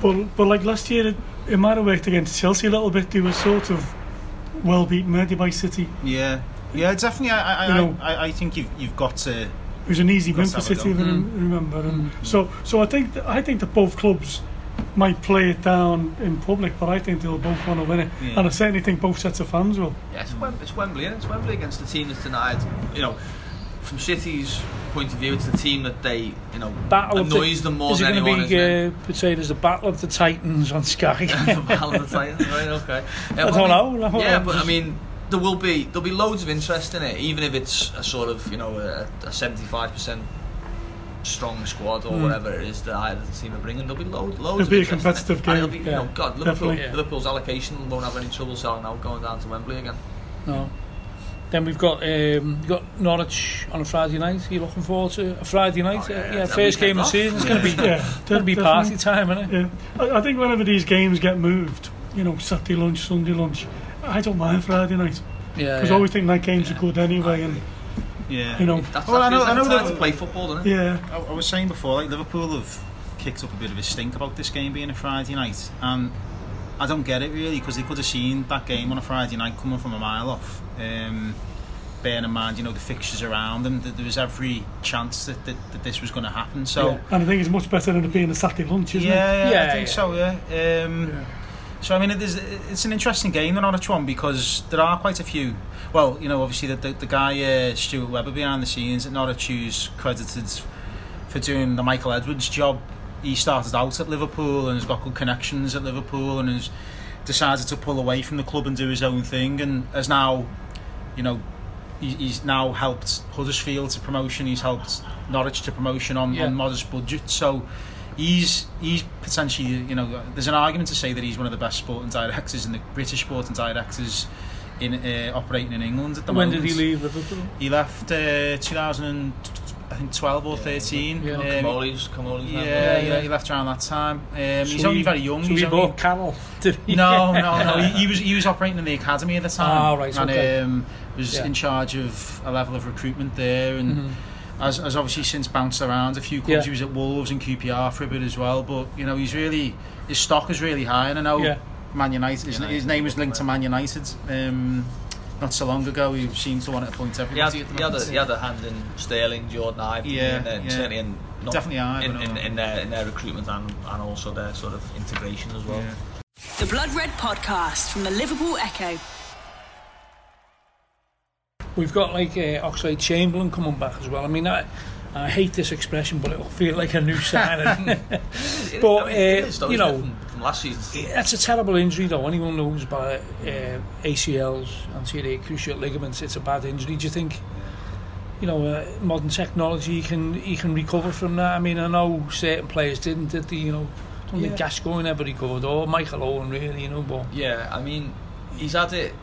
but but like last year, it, it might have worked against Chelsea a little bit. They were sort of well beaten maybe by City. Yeah, yeah, definitely. I, I, You know- I, I think you've you've got to. It was an easy win for City, if I remember. And Mm. So so I think that, I think that both clubs might play it down in public, but I think they'll both want to win it. Yeah. And I certainly think both sets of fans will. Yeah, it's, Wem- it's Wembley, and it's Wembley against the team that's denied. You know, from City's point of view, it's the team that they, you know, Battle of the- annoys them more Is it than going anyone. to be isn't uh, portrayed as the Battle of the Titans on Sky? it? Battle of the Titans, right? Okay. Yeah, I don't mean, know. Yeah, but I mean, there will be there'll be loads of interest in it, even if it's a sort of you know a seventy five percent strong squad or Mm. whatever it is that either team are bringing. There'll be loads, loads. It'll of be a interest in competitive And it'll game. be, you know, Yeah. God, Liverpool, Yeah. Liverpool's allocation won't have any trouble selling out going down to Wembley again. no. Then we've got um, we've got Norwich on a Friday night. Are you looking forward to a Friday night? Oh, yeah, Uh, yeah, yeah, first game of the season. It's off. going to be Yeah, going to be party time, isn't it? Yeah, I, I think whenever these games get moved, you know, Saturday lunch, Sunday lunch, I don't mind Friday night Yeah, because yeah. I always think night games are good anyway, and Yeah. you know, That's, Well, that I know- feels I know the time to play football, doesn't it? yeah, I, I was saying before, like Liverpool have kicked up a bit of a stink about this game being a Friday night, and I don't get it really because they could have seen that game on a Friday night coming from a mile off. Um, bearing in mind, you know, the fixtures around them, that there was every chance that, that, that this was going to happen. So. Yeah. and I think it's much better than it being a Saturday lunch, isn't it? Yeah, yeah, Yeah, I think yeah. so. Yeah. Um, Yeah. So I mean, it is, it's an interesting game, the Norwich one, because there are quite a few. Well, you know, obviously the the, the guy uh, Stuart Webber behind the scenes at Norwich, who's credited for doing the Michael Edwards job. He started out at Liverpool and has got good connections at Liverpool and has decided to pull away from the club and do his own thing, and has now, you know, he's now helped Huddersfield to promotion. He's helped Norwich to promotion on, Yeah. on modest budget. So he's he's potentially you know there's an argument to say that he's one of the best sporting directors and the British sporting directors in uh, operating in England at the when moment. did he leave Liverpool? He left uh, 2000 and, I think 12 or 13. Yeah. Um, Comolli's, Comolli's. yeah, Yeah, yeah, yeah. he left around that time. Um, he's only he- very young. So he's he only, bought Carroll, did he? no, no, no. He, he was he was operating in the academy at the time. Ah, right, And okay. um, was Yeah. in charge of a level of recruitment there, and Mhm. has, has obviously since bounced around a few clubs. Yeah. He was at Wolves and QPR for a bit as well. But you know, he's really his stock is really high, and I know Yeah. Man United. His, his name is linked to Man United. Um, not so long ago, he seemed to want to appoint He had, everybody. he, at the had a, he had a hand in Sterling, Jordan Ibe, Yeah, and, uh, yeah. certainly in, not, Definitely Ibe, in, I know in, that. in, their, in their recruitment and, and also their sort of integration as well. Yeah. The Blood Red Podcast from the Liverpool Echo. We've got like uh, Oxlade Chamberlain coming back as well. I mean, I, I hate this expression, but it'll feel like a new signing. But, I mean, uh, you know- from, from last season's team. That's a terrible injury, though. Anyone knows about uh, ACLs, anterior cruciate ligaments. It's a bad injury. Do you think, you know, uh, modern technology can he can recover from that? I mean, I know certain players didn't. Did they? You know, I don't think Yeah. Gascoigne ever recovered, or Michael Owen, really. You know, but Yeah, I mean, he's had it.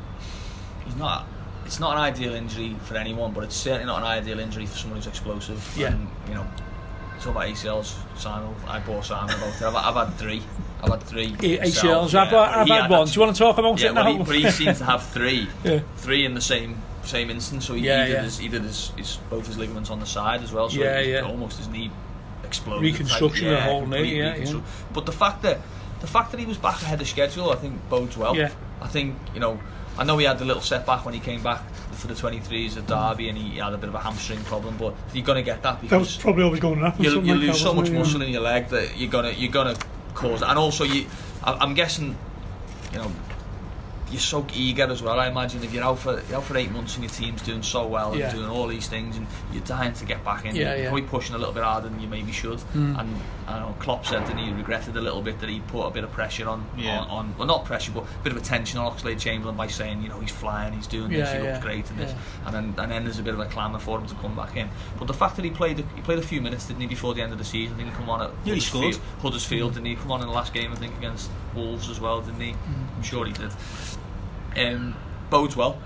He's not. It's not an ideal injury for anyone, but it's certainly not an ideal injury for someone who's explosive. Yeah. And, you know, talk about ACLs, Simon. I bought Simon about it. I've, I've had three. I've had three. ACLs. myself, I've, yeah, I've but he had one. that- Do you want to talk about Yeah, it well, now? he, but he seems to have three, Yeah. three in the same same instance. So he, Yeah, he did, yeah. his, he did his, his both his ligaments on the side as well. So Yeah, yeah. almost his knee exploded. Reconstruction of the whole knee, complete yeah, But the fact that the fact that he was back ahead of schedule, I think bodes well. Yeah. I think you know. I know he had the little setback when he came back for the 23s at Derby, and he had a bit of a hamstring problem. But you're gonna get that That was probably always going to happen. you, you like lose that, so much wasn't it? muscle in your leg that you're gonna you're gonna cause. And also you I- I'm guessing you know you're so eager as well I imagine if you're out for you're out for eight months and your team's doing so well and doing all these things and you're dying to get back in Yeah, you're yeah. probably pushing a little bit harder than you maybe should Mm. and I know Klopp said that he regretted a little bit that he put a bit of pressure on, Yeah. on, on well not pressure but a bit of attention on Oxlade Chamberlain by saying you know he's flying he's doing this Yeah, he yeah, looks great and this yeah. and then, and then there's a bit of a clamour for him to come back in. But the fact that he played he played a few minutes, didn't he, before the end of the season? I think he come on at Yeah, he Huddersfield, scored. Huddersfield, didn't he? Come on in the last game, I think, against Wolves as well, didn't he? Mm-hmm. I'm sure he did. Um, bodes well.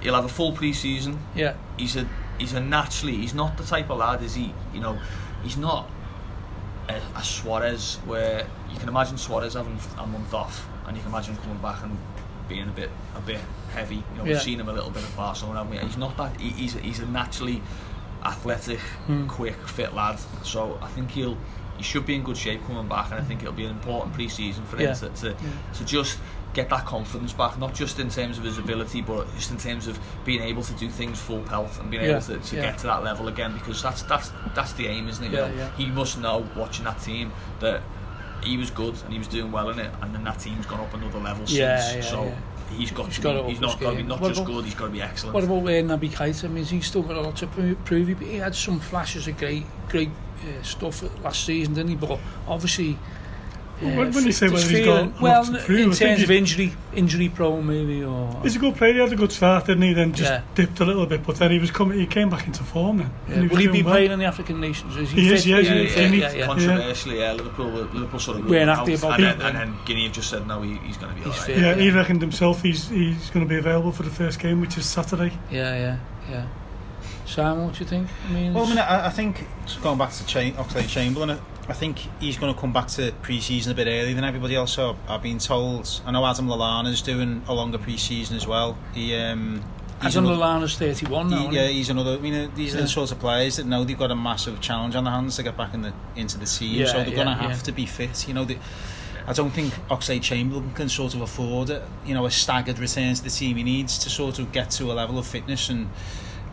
He'll have a full pre-season. yeah, He's a he's a naturally he's not the type of lad is he you know he's not a, a Suarez where you can imagine Suarez having a month off and you can imagine him coming back and being a bit a bit heavy you know Yeah. we've seen him a little bit at Barcelona haven't we? he's not that he, he's, a, he's a naturally athletic Hmm. quick fit lad so I think he'll he should be in good shape coming back and I think it'll be an important pre-season for him Yeah. to, to, to just get that confidence back not just in terms of his ability but just in terms of being able to do things full pelt and being Yeah, able to, to yeah. get to that level again because that's that's that's the aim isn't it You Yeah, know, yeah. he must know watching that team that he was good and he was doing well in it and then that team's gone up another level Yeah, since yeah, so yeah. he's got He's to gotta be, he's not got to be not What just about- good he's got to be excellent What about uh, Naby Keita? I mean, he's still got a lot to prove. He- He had some flashes of great, great uh, stuff last season, didn't he? But obviously, uh, when, when you say whether he's got well, to prove, in terms of injury, injury prone maybe, or he's a good player. He had a good start, didn't he? Then just yeah. dipped a little bit, but then he was coming. He came back into form then. Yeah. He Will he be well. playing in the African Nations? Is he, he fit? is, yeah, yeah, yeah, yeah, yeah, yeah. Controversially, yeah, Liverpool, Liverpool sort of went out, about and, then, and then Guinea have just said no, he, he's going to be alright. Yeah, yeah, he reckoned himself he's he's going to be available for the first game, which is Saturday. Yeah, yeah, yeah. Sam, what do you think? I mean, Well, I mean, I, I think going back to Oxlade Chamberlain, I- think he's going to come back to pre-season a bit earlier than everybody else. So I've been told. I know Adam Lallana's doing a longer pre-season as well. He, um, he's Adam another- Lallana's 31 now. he- yeah, he? he's another. I mean, uh, these are the sorts of players that know they've got a massive challenge on their hands to get back in the into the team. Yeah, so they're yeah, going to have yeah. to be fit. You know, the, I don't think Oxlade Chamberlain can sort of afford. You know, a staggered return to the team. He needs to sort of get to a level of fitness and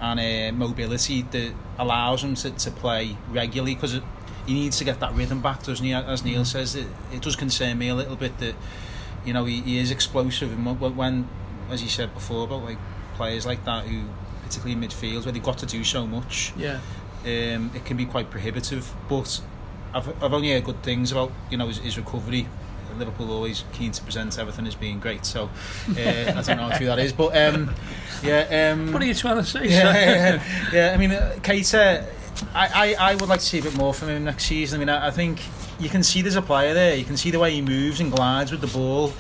and uh, mobility that allows him to, to play regularly because he needs to get that rhythm back, doesn't he? As Neil says, it, it does concern me a little bit that you know he, he is explosive and when, when, as you said before, about like players like that who, particularly in midfield, where they've got to do so much, Yeah. um, it can be quite prohibitive. But I've, I've only heard good things about you know his, his recovery. Liverpool always keen to present everything as being great, so uh, I don't know how true that is, but um, yeah. Um, What are you trying to say? yeah, yeah, yeah. I mean, uh, Keita, I, I, I would like to see a bit more from him next season. I mean, I, I think you can see there's a player there. You can see the way he moves and glides with the ball.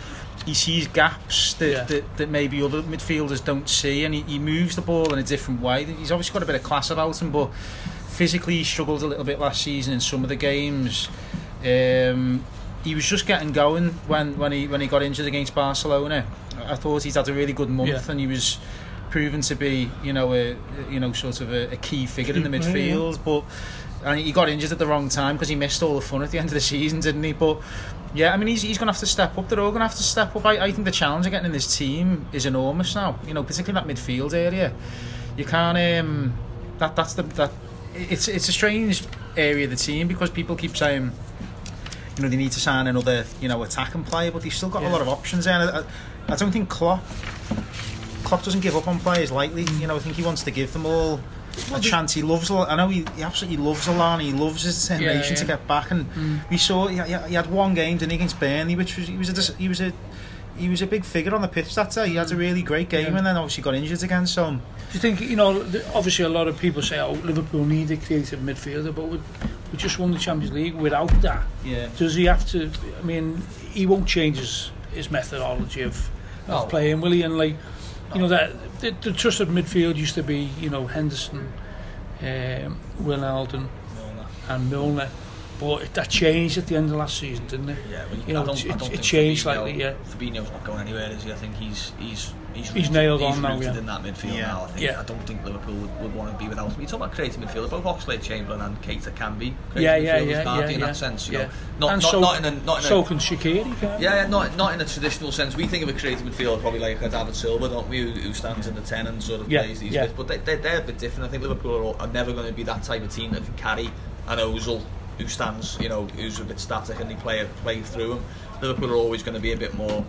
He sees gaps that, Yeah. that, that maybe other midfielders don't see, and he, he moves the ball in a different way. He's obviously got a bit of class about him, but physically he struggled a little bit last season in some of the games. Um, he was just getting going when, when he when he got injured against Barcelona. I thought he's had a really good month, Yeah. and he was proven to be, you know, a you know sort of a, a key figure in the midfield. But and he got injured at the wrong time because he missed all the fun at the end of the season, didn't he? But yeah, I mean, he's, he's going to have to step up. They're all going to have to step up. I, I think the challenge of getting in this team is enormous now. You know, particularly that midfield area. You can't. Um, that that's the that. It's it's a strange area of the team because people keep saying. You know they need to sign another, you know, attacking player, but they've still got a lot of options there. And I, I, don't think Klopp Klopp doesn't give up on players lightly. You know, I think he wants to give them all a chance. He loves. I know he, he absolutely loves Lallana. He loves his determination Yeah, to get back. And mm. we saw he, he he had one game didn't he, against Burnley, which was he was a he was a he was a big figure on the pitch that day. He had a really great game, Yeah. and then obviously got injured again. So Do you think, you know, obviously a lot of people say, oh, Liverpool need a creative midfielder, but we, we just won the Champions League without that. yeah, Does he have to, I mean, he won't change his, his methodology of, No. of playing, will he? And like, you know, that the, the trusted midfield used to be, you know, Henderson, um, Wijnaldum and Milner. But that changed at the end of last season, didn't it? Yeah, well, You know, I don't, it- I don't it think changed Fabinho, slightly, yeah. Fabinho's not going anywhere, is he? I think he's he's he's, He's nailed he's on now, rooted yeah. in that midfield Yeah. now. I think Yeah. I don't think Liverpool would, would want to be without him. You talk about creative midfielder, both Oxlade Chamberlain and Keita can be creative Yeah, yeah, midfielders, yeah, can't yeah, in yeah. that sense. You yeah. know, not and not, so, not in a not in a can Shaqiri, can't? Yeah, yeah, not not in a traditional sense. We think of a creative midfielder probably like a David Silva, don't we? Who, who stands in the ten and sort of Yeah, plays these yeah. bits. But they, they, they're a bit different. I think Liverpool are, are never going to be that type of team that can carry an Ozil who stands, you know, who's a bit static and they play play through him. Liverpool are always going to be a bit more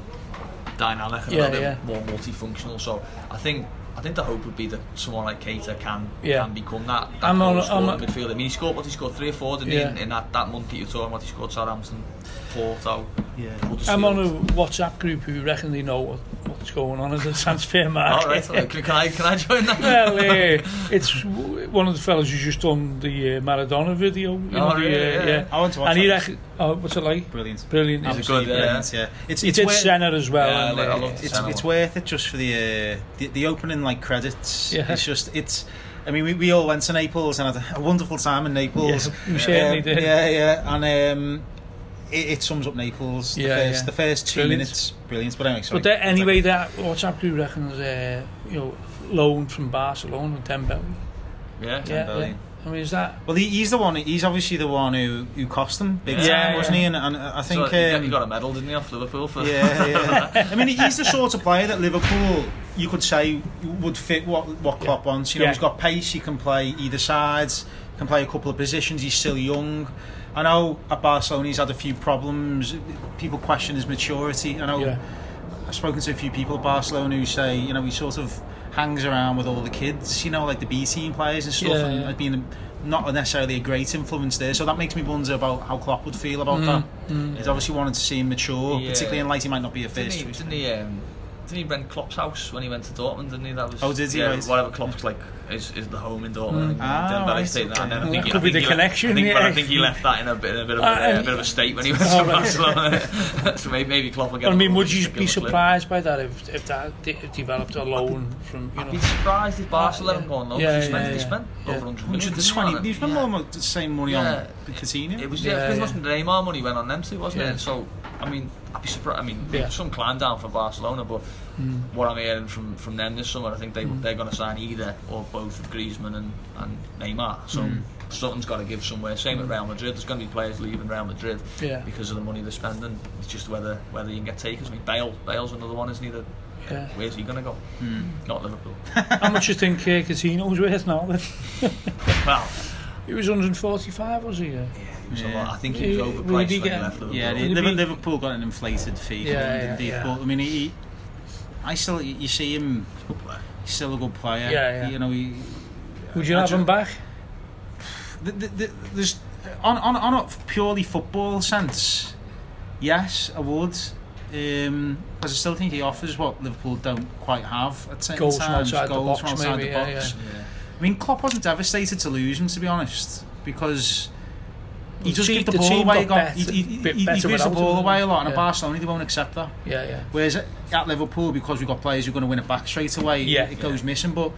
dynamic and Yeah, a bit yeah. more multifunctional. So I think. I think the hope would be that someone like Keita can Yeah. can become that, that I'm on- I'm on- midfielder. I mean, he scored what he scored three or four, didn't Yeah. he? In, in that, that month that you're talking about, he scored Southampton, Porto, yeah. I'm on a WhatsApp group who reckon they know what, what's going on in the transfer market. All right, so can, can I can I join that? well, uh, it's w- one of the fellas who's just done the uh, Maradona video. You know, Oh, the, yeah, uh, yeah. I want to watch And he that. reckon, oh, what's it like? Brilliant. Brilliant. Is it isn't good? Brilliant, yeah. It's, He it's did worth- Senna as well. Yeah, and, I uh, love it's Senna it's worth it just for the uh, the, the opening like credits. Yeah. It's just it's. I mean, we, we all went to Naples and had a wonderful time in Naples. Yes, we certainly Um, did. Yeah, yeah, and um, it, it sums up Naples. The Yeah, first, yeah. the first two Brilliant. minutes, brilliant. But anyway, sorry. But that, anyway, that WhatsApp group reckons, uh, you know, loan from Barcelona, Dembele. Yeah, Yeah, Dembele. yeah. I mean, is that... Well, he, he's the one. He's obviously the one who, who cost them big Yeah, time, yeah. wasn't he? And, and I think so, he got- um, he got a medal, didn't he, off Liverpool for Yeah, yeah. I mean, he's the sort of player that Liverpool, you could say, would fit what what Klopp wants. You know, Yeah. he's got pace. He can play either sides. Can play a couple of positions. He's still young. I know at Barcelona he's had a few problems. People question his maturity. I know Yeah. I've spoken to a few people at Barcelona who say, you know, he sort of hangs around with all the kids, you know, like the B team players and stuff, Yeah, and yeah. had been not necessarily a great influence there. So that makes me wonder about how Klopp would feel about that. He's obviously wanted to see him mature, Yeah. particularly in light he might not be a Didn't first he, choice. didn't he, um, didn't he rent Klopp's house when he went to Dortmund, didn't he? That was, Oh, did he? Yeah, Right. whatever Klopp's like is, is the home in Dortmund. Mm. Ah, right, that and then I think That he, could I be the connection, Left, I think, yeah. but I think he left that in a bit, in a bit of, Uh, a, a bit of a state when he went Oh, to right. Barcelona. so maybe, maybe Klopp will get. I mean, would you be flip. surprised by that if, if that de- developed a loan from, you I'd be surprised if Barca let him go on loan. Yeah, spent, yeah, they yeah. spent Yeah. over 100 million. didn't they, 120. on spent Yeah. more the same money Yeah. on Coutinho. It was Yeah, yeah, because yeah. wasn't the Neymar money went on them too, wasn't Yeah. it? So I mean, I'd be surprised. I mean, some climb down for Barcelona, but Mm. what I'm hearing from from them this summer, I think they they're going to sign either or both of Griezmann and, and Neymar. So Mm. something's got to give somewhere. Same at Real Madrid. There's going to be players leaving Real Madrid Yeah. because of the money they're spending. It's just whether whether you can get takers. I mean, Bale Bale's another one, isn't he? That Yeah. where's he going to go? Not Liverpool. How much do you think uh, Coutinho's worth now then? well, He was 145, was he? Yeah. yeah, he Yeah. I think he was He- overpriced will when he he left Liverpool. Yeah, Liverpool, got an inflated fee Yeah, yeah, yeah. But I mean, he, I still, you see him, he's still a good player. Yeah, yeah. You know, he, Would you I have him back? the, the, the, there's on, on on a purely football sense, yes, I would. Um, because I still think he offers what Liverpool don't quite have at certain Goals from times. outside the box, from outside maybe, the yeah, box. Yeah. I mean, Klopp wasn't devastated to lose him, to be honest, because he just give the, the ball away. got better- he, he, he gives the ball away a lot, and yeah. at Barcelona they won't accept that. Yeah, yeah. Whereas at Liverpool, because we've got players who are going to win it back straight away, Yeah. it goes missing. But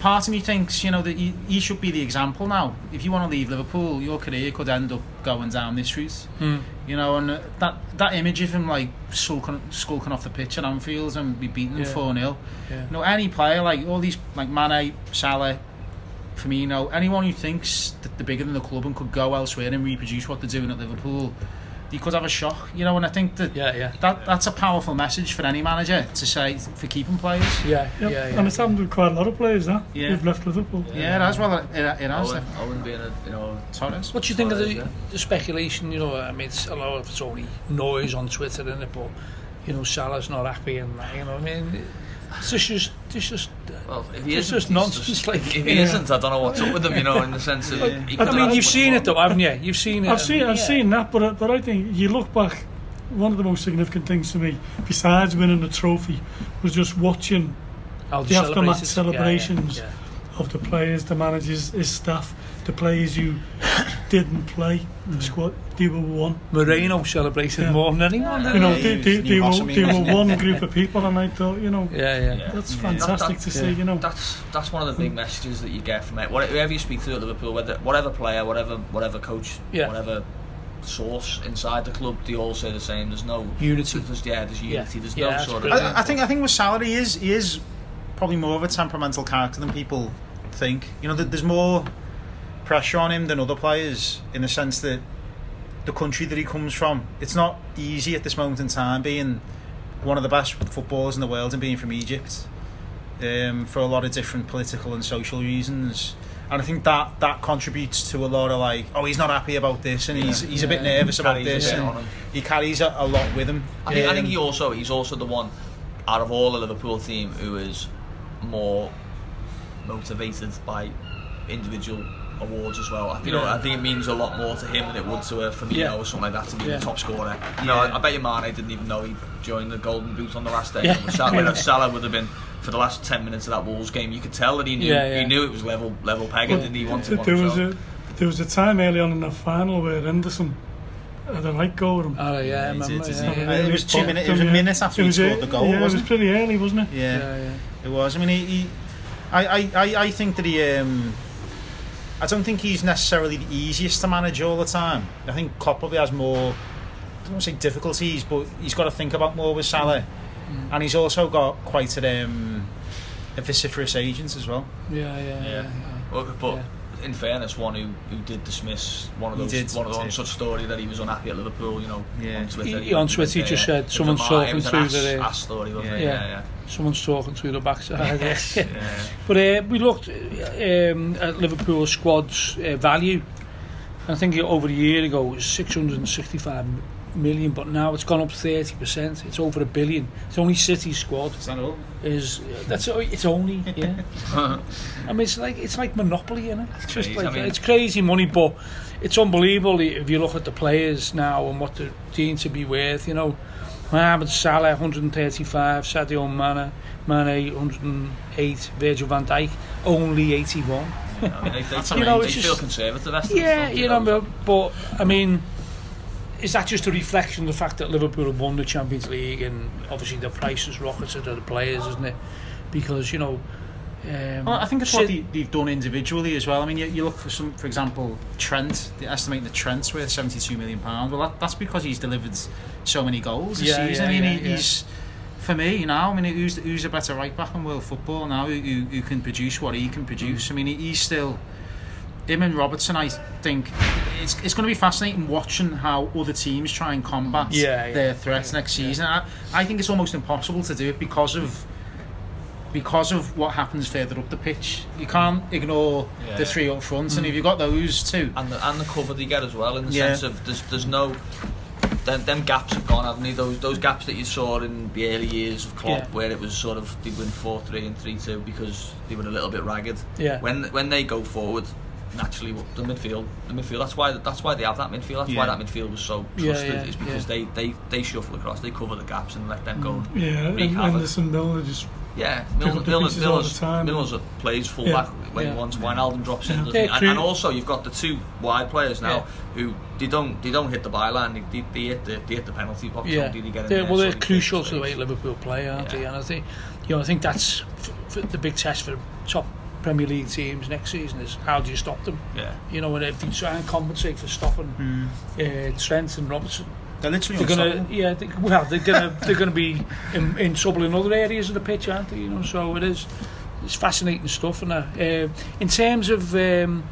part of me thinks, you know, that he, he should be the example now. If you want to leave Liverpool, your career could end up going down this route. Hmm. You know, and uh, that that image of him like skulking, skulking off the pitch at Anfield and be beaten them Yeah. 4 0. Yeah. You know, any player, like all these, like Mane, Salah, Firmino, anyone who thinks that they're bigger than the club and could go elsewhere and reproduce what they're doing at Liverpool, you could have a shock. You know, and I think that Yeah, yeah. that that's a powerful message for any manager to say for keeping players. Yeah, Yep. yeah, yeah. And it's happened with quite a lot of players now. Yeah. Who've left Liverpool. Yeah, it has. Well, it, it, it has. Owen, Owen being a you know Torres. What do you think of the, yeah. the speculation? You know, I mean, it's a lot of it's only noise on Twitter, isn't it? But you know, Salah's not happy, and that, you know, I mean, it's just, just, it's just. Well, if he It's isn't, just nonsense, just- like, if he yeah. isn't, I don't know what's up with him. You know, in the sense of. he I could mean, have you've seen it though, haven't you? You've seen it. I've seen, I've Yeah. seen that, but but I think you look back. One of the most significant things to me, besides winning the trophy, was just watching How the aftermath celebrated. celebrations Yeah, of the players, the managers, his staff, the players you didn't play the mm. squad. They were one. yeah. Moreno celebrated Yeah. more than anyone. You know, he they, they, they, were, they were one group of people, and I thought, you know. Yeah, yeah. Yeah. that's Yeah. fantastic That- to that- see. You know, That's that's one of the big messages that you get from it. What- Whoever you speak to at Liverpool, whether whatever player, whatever whatever coach, Yeah. whatever source inside the club, they all say the same. There's no Unity. There's, yeah, there's Yeah. unity. There's no that's sort of. I, I think I think with Salah, he is he is probably more of a temperamental character than people think. You know, there's more pressure on him than other players in the sense that the country that he comes from, it's not easy at this moment in time being one of the best footballers in the world and being from Egypt um, for a lot of different political and social reasons. And I think that that contributes to a lot of like, oh, he's not happy about this, and he's he's a bit Yeah. nervous about this, and he carries a, a lot with him. I think, I think Um, he also he's also the one out of all the Liverpool team who is more motivated by individual awards as well. I, you know, Yeah. I think it means a lot more to him than it would to a Firmino Yeah. or something like that to be Yeah. the top scorer. You know, I, I bet you Mane didn't even know he joined the Golden Boot on the last day. Yeah. Salah, whereas Salah would have been for the last ten minutes of that Wolves game. You could tell that he knew Yeah, yeah. he knew it was level level pegging, Well, and he wanted there one was himself. a there was a time early on in the final where Henderson had a right go at him. Oh, yeah, I did, remember. didn't? Yeah, yeah. it was two minutes. It was a yeah. minute after he was, scored the goal, Yeah, it was wasn't it? pretty early, wasn't it? Yeah, Yeah, yeah. it was. I mean, he, he I, I, I, I think that he. Um, I don't think he's necessarily the easiest to manage all the time. I think Klopp probably has more. I don't want to say difficulties, but he's got to think about more with Salah, Mm. and he's also got quite a, um, a vociferous agent as well. Yeah, yeah, yeah. Yeah. Well, but Yeah. in fairness, one who, who did dismiss one of those did, one of those such story that he was unhappy at Liverpool. You know, yeah. on Twitter. He, he on Twitter, he just said someone someone's talking through the ass story, wasn't yeah, it? Yeah, yeah. yeah. Someone's talking through the backside. Yes, yeah. But uh, we looked uh, um, at Liverpool squad's uh, value. I think over a year ago, it was 665 million, but now it's gone up 30%. It's over a billion. It's only City squad Is that all? is that's it's only yeah. Uh-huh. I mean, it's like it's like monopoly, is it? It's just crazy. like I mean- it's crazy money, but it's unbelievable if you look at the players now and what they're deemed to be worth. You know, Mohamed Salah 135, Sadio Mane, Mane 108, Virgil van Dijk only 81. I mean, they, they, You know, they it's feel just- conservative. That's Yeah, you know, but, but I mean, is that just a reflection of the fact that Liverpool have won the Champions League and obviously the price has rocketed to the players, isn't it? Because you know. Um, Well, I think it's Sid- what they, they've done individually as well. I mean, you, you look for some, for example, Trent. They estimate that Trent's worth seventy-two million pounds. Well, that, that's because he's delivered so many goals this Yeah, season. yeah, I mean, yeah, he, he's for me now. I mean, who's who's a better right back in world football now? Who, who, who can produce what he can produce? I mean, he, he's still him and Robertson. I think it's it's going to be fascinating watching how other teams try and combat Yeah, yeah, their threats next season. I, I think it's almost impossible to do it because of because of what happens further up the pitch. You can't ignore Yeah. the three up front, and mm. if you've got those two, and the, and the cover they get as well in the Yeah. sense of there's there's no them, them gaps have gone haven't they those those gaps that you saw in the early years of Klopp Yeah. where it was sort of they win 4-3 and 3-2 because they were a little bit ragged Yeah. when when they go forward naturally the midfield the midfield that's why that's why they have that midfield that's why that midfield was so trusted yeah, is because yeah. they, they they shuffle across they cover the gaps and let them go mm. Yeah, and. Henderson Milner just Yeah, Pick Milner, up the Milner, pieces all Milner's, the time. Milner's a plays fullback Yeah. when Yeah. he wants. Wijnaldum drops in, Yeah. doesn't Yeah, he? And, and also you've got the two wide players now who they don't they don't hit the byline. They, they, they hit the they hit the penalty box. Yeah, so they get in they're, well, they're they crucial to the way. Liverpool play, aren't Yeah. they? And I think, you know, I think that's f- f- the big test for top Premier League teams next season is how do you stop them? Yeah, You know, and if you try and compensate for stopping uh, Trent and Robertson, they're literally they're gonna, yeah, they, well, they're gonna they're gonna be in, in trouble in other areas of the pitch, aren't they? You know, so it is it's fascinating stuff. And. Uh, in terms of um,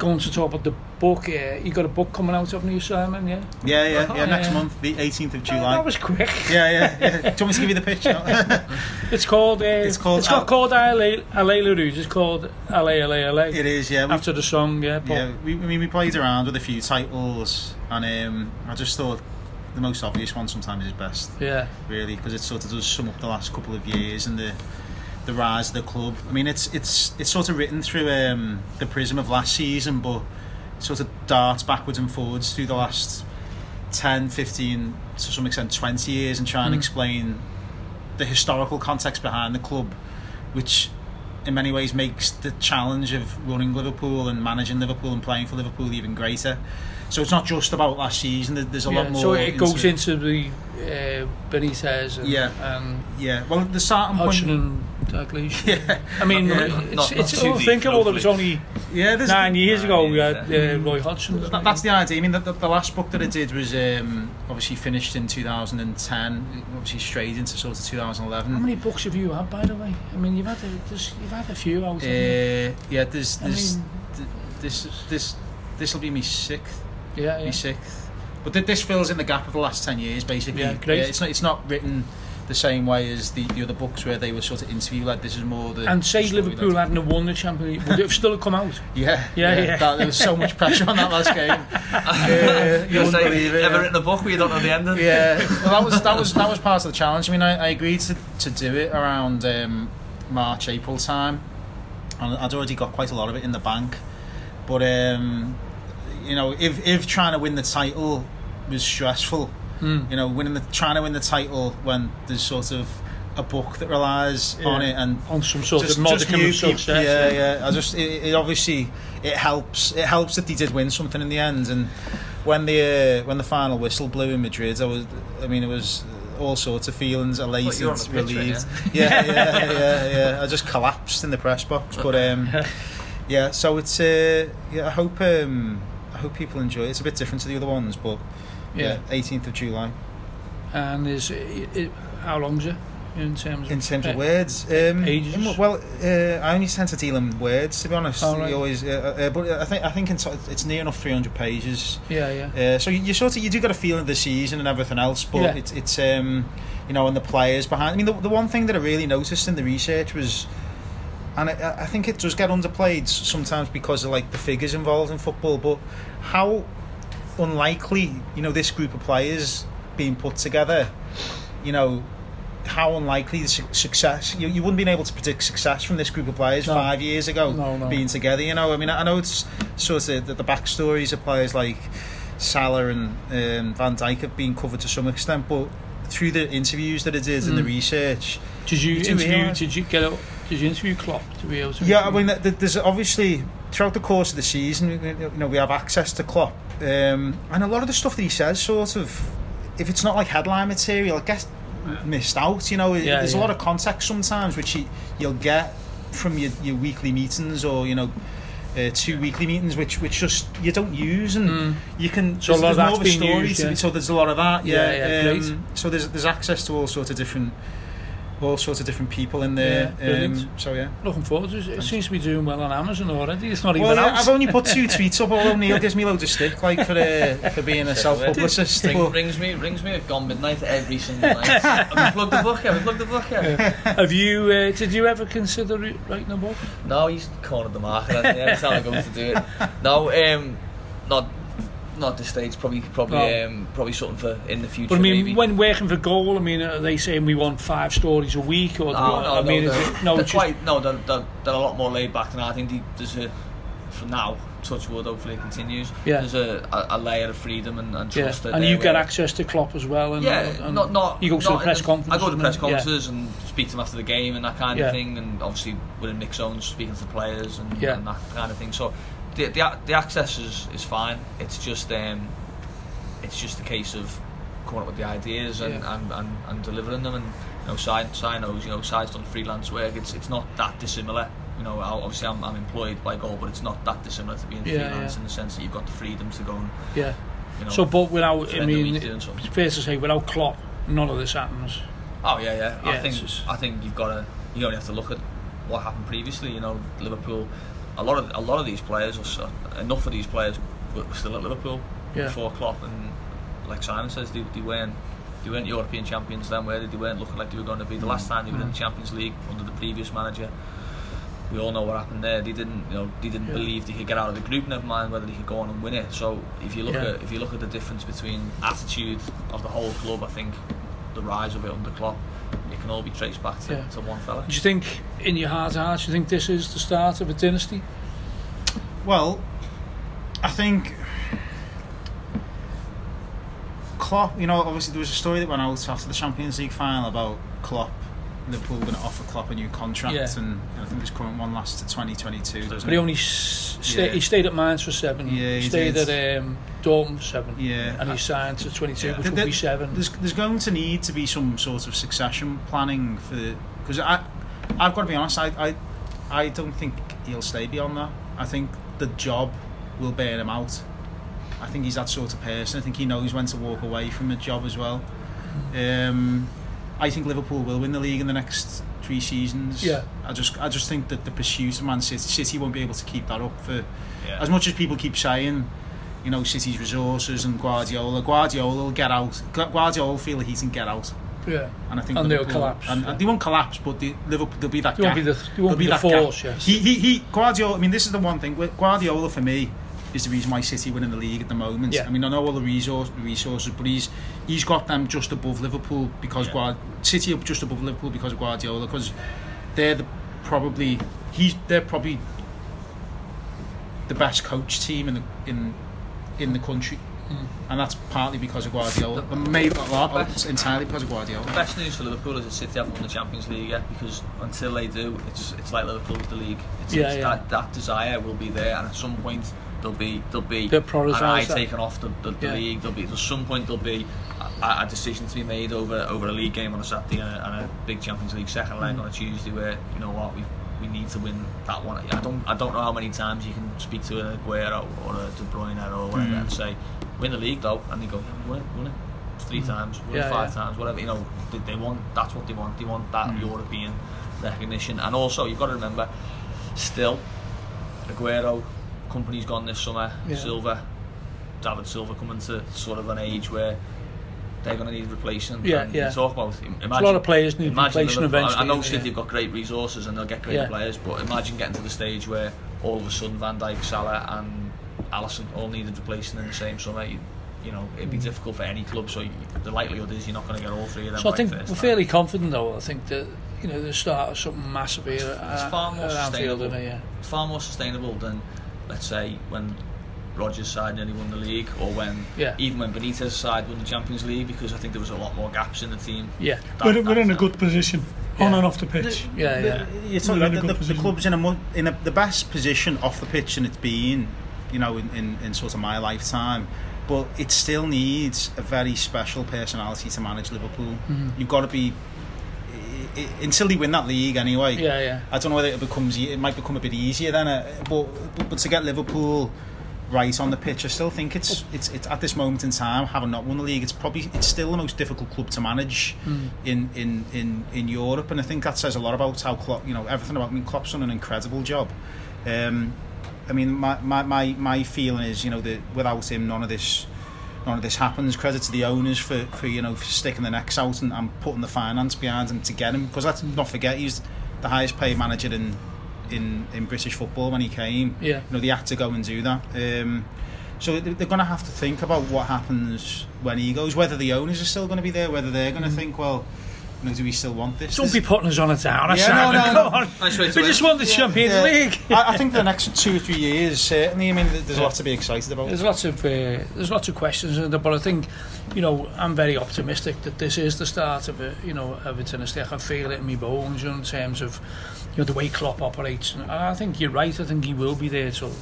going to talk about the book, uh, you got a book coming out of New Simon? Yeah, Yeah, yeah, yeah. Next Yeah. month, the 18th of Oh, July. that was quick. yeah, yeah, yeah. Do you want me to give you the pitch? It's called. Uh, It's called It's got Al- called Ale Ale Rouge. It's called Allez Allez Allez. it is, yeah. After the song, yeah. But yeah, we, I mean, we played around with a few titles, and um, I just thought the most obvious one sometimes is best. yeah, really because it sort of does sum up the last couple of years and the the rise of the club. I mean, it's it's it's sort of written through um, the prism of last season, but sort of darts backwards and forwards through the last 10, 15, to some extent 20 years and try and Mm. explain the historical context behind the club, which in many ways makes the challenge of running Liverpool and managing Liverpool and playing for Liverpool even greater. So it's not just about last season. There's a lot more. So it goes into, into the uh, Benitez and, Yeah. and Yeah. Well, the starting Hodgson point. Yeah. I mean, Yeah. it's, Not- not it's unthinkable that it was only Yeah, there's nine years ago we had uh, Roy Hodgson. That, that's the idea. I mean, the, the, the last book that I did was um, obviously finished in 2010. Obviously, straight into sort of 2011. How many books have you had, by the way? I mean, you've had a, you've had a few out. Uh, yeah, there's, I mean- th- this this this will be my sixth, yeah, my yeah. sixth. But th- this fills in the gap of the last ten years, basically. Yeah, great. it's not it's not written the same way as the, the other books where they were sort of interview led. This is more the And say story-led. Liverpool hadn't have won the Champions League, would it have still have come out? Yeah, Yeah, yeah. That, there was so much pressure on that last game. Uh, you You're saying, believe it. ever yeah. written a book where you don't know the ending? yeah, well, that was that was that was part of the challenge. I mean, I, I agreed to, to do it around um, March, April time, and I'd already got quite a lot of it in the bank. But um, you know, if if trying to win the title was stressful, Mm. you know, winning the trying to win the title when there's sort of a book that relies on it and On some sort just, of modicum of success. Yeah, yeah. I just it, it obviously it helps. It helps that they did win something in the end. And when the uh, when the final whistle blew in Madrid, I was. I mean, it was all sorts of feelings, elated, you were on the pitch, relieved. Yeah, yeah, yeah, yeah. I just collapsed in the press box. But um, yeah. So it's uh, yeah. I hope um, I hope people enjoy it. It's a bit different to the other ones, but yeah. 18th of July. And is it, it, how long's it in terms of In terms uh, of words, um, Ages? in well, uh, I only tend to deal in words, to be honest. Oh, right. Always, uh, uh, but I think I think it's, it's near enough 300 pages. Yeah, yeah. Uh, so you, you sort of you do get a feel of the season and everything else, but Yeah. it's it's um, you know, and the players behind. I mean, the, the one thing that I really noticed in the research was. And I, I think it does get underplayed sometimes because of like the figures involved in football, but how unlikely, you know, this group of players being put together, you know, how unlikely the su- success you, you wouldn't been able to predict success from this group of players No. five years ago No, no. being together you know I mean I know it's sort of the, the backstories of players like Salah and um, Van Dijk have been covered to some extent but through the interviews that I did and the Mm. research Did you You interview? Did you get? A, did you interview Klopp to be able to? Yeah, I mean, th- th- there's obviously throughout the course of the season, you know, we have access to Klopp, um, and a lot of the stuff that he says, sort of, if it's not like headline material, it gets missed out. You know, Yeah, there's a lot of context sometimes which you, you'll get from your, your weekly meetings or you know. Uh, two weekly meetings, which which just you don't use, and Mm. you can. So a lot there's of that's being used, yeah. so there's a lot of that. Yeah, Yeah, yeah, um, So there's there's access to all sorts of different, all sorts of different people in there. Yeah, um, so yeah. Looking forward. It Thanks. seems to be doing well on Amazon already. It's not well, even yeah, out. I've only put two tweets up, although Neil gives me loads of stick like for uh, for being a self-publicist. Ring, but... brings me brings me at gone midnight every single night. have we plugged the book? Have we plugged the book? yet? have you? Uh, did you ever consider writing a book? No, he's cornered the market. I think every time I go to do it. No, um, not not this stage. Probably, probably, No. um, probably something for in the future. But I mean, maybe. when working for Goal, I mean, are they saying we want five stories a week, or No, no, I mean, no, is they're, it, no, they're it's just, quite, no, they're, they're, they're a lot more laid back than. I think the, there's a, for now, touch wood, hopefully it continues. Yeah. There's a, a, a layer of freedom and, and yeah. trust. that And you get access to Klopp as well, and, Yeah, and not not. you go to not the press in conference. I go to and press then- yeah. conferences and speak to them after the game and that kind Yeah. of thing, and obviously within mix zones, speaking to the players and, Yeah. and that kind of thing. So the the, the access is, is fine. It's just um, it's just a case of coming up with the ideas and, Yeah. and, and, and delivering them. And you know, Sai, Sai knows, you know, Sai's done freelance work. It's it's not that dissimilar. You know, obviously I'm, I'm employed by Goal, but it's not that dissimilar to being Yeah, freelance yeah. in the sense that you've got the freedom to go and Yeah. you know. So, but without, I mean, week doing something. it's fair to say, without Klopp, none of this happens. Oh yeah, yeah. I think just- I think you've got to. You only have to look at what happened previously. You know, Liverpool. A lot of a lot of these players, or so, enough of these players, were still at Liverpool Yeah. before Klopp. And like Simon says, they, they weren't they weren't European champions then, where they? They weren't looking like they were going to be. The last time they were in Mm. the Champions League under the previous manager, we all know what happened there. They didn't, you know, they didn't Yeah. believe they could get out of the group. Never mind whether they could go on and win it. So if you look Yeah. at if you look at the difference between attitude of the whole club, I think the rise of it under Klopp, it can all be traced back to, Yeah. to one fella. Do you think, in your heart of hearts, do you think this is the start of a dynasty? Well, I think Klopp. You know, obviously there was a story that went out after the Champions League final about Klopp. Liverpool going to offer Klopp a new contract, Yeah. and I think his current one lasts to 2022. Doesn't But he only s- stay, Yeah. he stayed at Mainz for seven. Yeah, he stayed did. at um, Dortmund for seven. Yeah. and he signed to 22, Yeah. which There- would be seven. There's, there's going to need to be some sort of succession planning for because I, I've got to be honest. I, I, I don't think he'll stay beyond that. I think the job will burn him out. I think he's that sort of person. I think he knows when to walk away from a job as well. Um, I think Liverpool will win the league in the next three seasons. Yeah. I just, I just think that the pursuit of Man City, City won't be able to keep that up for Yeah. as much as people keep saying, you know, City's resources and Guardiola, Guardiola will get out. Guardiola will feel the heat and get out, yeah, and I think And they'll collapse, And, yeah. and they won't collapse, but they, Liverpool, there'll be that They gap. be the- they won't be the that gap. force, yes. He, he, he, Guardiola. I mean, this is the one thing. Guardiola for me is the reason why City win in the league at the moment. Yeah. I mean, I know all the resource, resources, but he's he's got them just above Liverpool because Yeah. Guard, City are just above Liverpool because of Guardiola because they're the, probably he's they're probably the best coach team in the in in the country. Hmm. And that's partly because of Guardiola, but maybe lot, it's entirely because of Guardiola. The best news for Liverpool is that City haven't won the Champions League yet because until they do, it's it's like Liverpool with the league. It's, Yeah, it's yeah. That, that desire will be there, and at some point there'll be there'll be an eye that. taken off the, the, the Yeah. league. There'll be at some point there'll be a, a decision to be made over over a league game on a Saturday and a, and a big Champions League second leg Mm. on a Tuesday where you know what we we need to win that one. I don't I don't know how many times you can speak to an Aguero or a De Bruyne or whatever Mm. and say win the league though, and they go won it, won it three times, won Mm. Yeah, it five yeah. times, whatever. You know, they, they want that's what they want. They want that Mm. European recognition, and also you've got to remember, still, Aguero, Kompany's gone this summer. Yeah. Silva, David Silva coming to sort of an age where they're going to need replacing. Yeah, and yeah. Talk about imagine, a lot of players need replacing Liverpool- I- eventually, know yeah. City have got great resources and they'll get great Yeah. players, but imagine getting to the stage where all of a sudden Van Dijk, Salah, and Alisson all needed replacing in the same summer. You, you know, it'd be mm. difficult for any club. So you, the likelihood is you're not going to get all three of them. So I think we're time. fairly confident though. I think that you know the start of something massive here It's at, far more Anfield, sustainable. isn't it? Yeah. far more sustainable than, let's say, when Rodgers' side nearly won the league, or when Yeah. even when Benitez' side won the Champions League, because I think there was a lot more gaps in the team. Yeah. That- We're, we're in a good position on and off the pitch. Yeah, yeah. You're We're talking about the, the, the club's in a in a, the best position off the pitch than it's been, you know, in, in, in sort of my lifetime. But it still needs a very special personality to manage Liverpool. Mm-hmm. You've got to be i- i- until they win that league anyway. Yeah, yeah. I don't know whether it becomes it might become a bit easier then, uh, but, but but to get Liverpool right on the pitch, I still think it's it's it's at this moment in time, having not won the league, it's probably it's still the most difficult club to manage in, in in in Europe, and I think that says a lot about how Klopp, you know, everything about. I mean, Klopp's done an incredible job. Um, I mean, my, my my my feeling is, you know, that without him, none of this. None of this happens. Credit to the owners for, for you know for sticking their necks out and, and putting the finance behind him to get him. Because let's not forget he's the highest paid manager in in, in British football when he came. Yeah. You know, they had to go and do that. Um, so they- they're going to have to think about what happens when he goes, whether the owners are still going to be there, whether they're going to think, well, you know, do we still want this? Don't This- be putting us on a down. Yeah, Simon. no, no, no. Come on. Nice way We just won the Champions Yeah. League. I, I think the next two or three years, certainly, I mean, there's a lot to be excited about. There's lots of uh, there's lots of questions in there, but I think you know I'm very optimistic that this is the start of a you know of a dynasty. I can feel it in my bones you know, in terms of you know the way Klopp operates. And I think you're right. I think he will be there till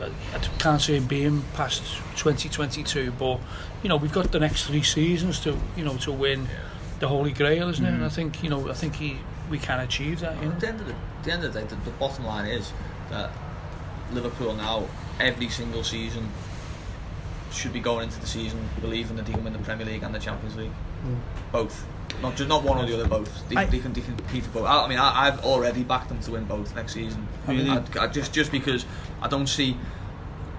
I can't see him being past 2022, but you know we've got the next three seasons to you know to win the Holy Grail, isn't it? And I mm. think you know I think he we can achieve that. You know. At the end of the, the end of the day, the, the bottom line is that Liverpool now every single season should be going into the season believing that they can win the Premier League and the Champions League, mm. both. Not just not one or the other, both. They, I- they can they can compete for both. I, I mean, I, I've already backed them to win both next season. Really? I, I just just because I don't see.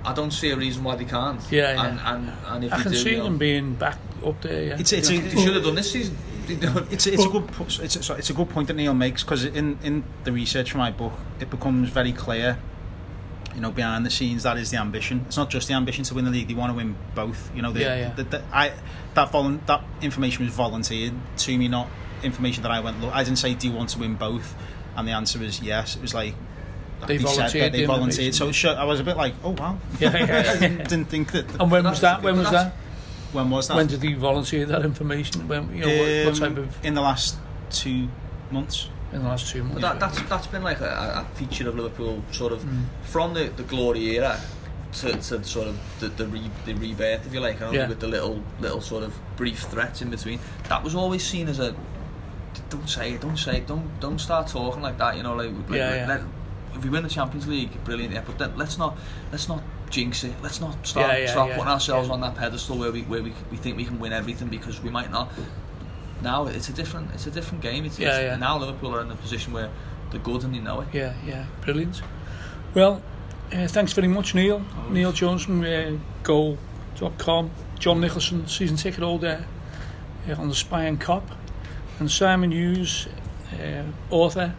I don't see a reason why they can't. Yeah, yeah. And, and, and if I can do, see you know, them being back up there. Yeah. It's, it's, they, a, they should have done this season. They don't. it's, it's a good it's a, sorry, it's a good point that Neil makes because in, in the research for my book it becomes very clear you know behind the scenes that is the ambition it's not just the ambition to win the league they want to win both you know the, Yeah, yeah. The, the, I that volun, that information was volunteered to me not information that I went look I didn't say do you want to win both and the answer was yes it was like They said volunteered that they the volunteered so sure, I was a bit like oh wow Yeah, yeah, I yeah. didn't, didn't think that And when was that? When was that? When was that When did he volunteer that information? When you know what, what Um, type of in the last two months in the last two months? But that, that's that's been like a, a feature of Liverpool, sort of Mm. from the, the glory era to, to sort of the the, re, the rebirth, if you like, only Yeah. with the little little sort of brief threats in between. That was always seen as a don't say it, don't say it, don't don't start talking like that. You know, like, like Yeah, yeah. Let, if we win the Champions League, brilliant. Yeah, but then let's not let's not jinx it. Let's not start Yeah, yeah, start yeah, putting ourselves yeah. on that pedestal where we where we, we think we can win everything because we might not. Now it's a different it's a different game. It's, Yeah, it's, yeah. Now Liverpool are in a position where they're good and they know it. Yeah, yeah, brilliant. Well, uh, thanks very much, Neil. Neil Jones from uh, Goal.com. John Nicholson, season ticket holder uh, on the Spion Kop. And Simon Hughes, uh, author.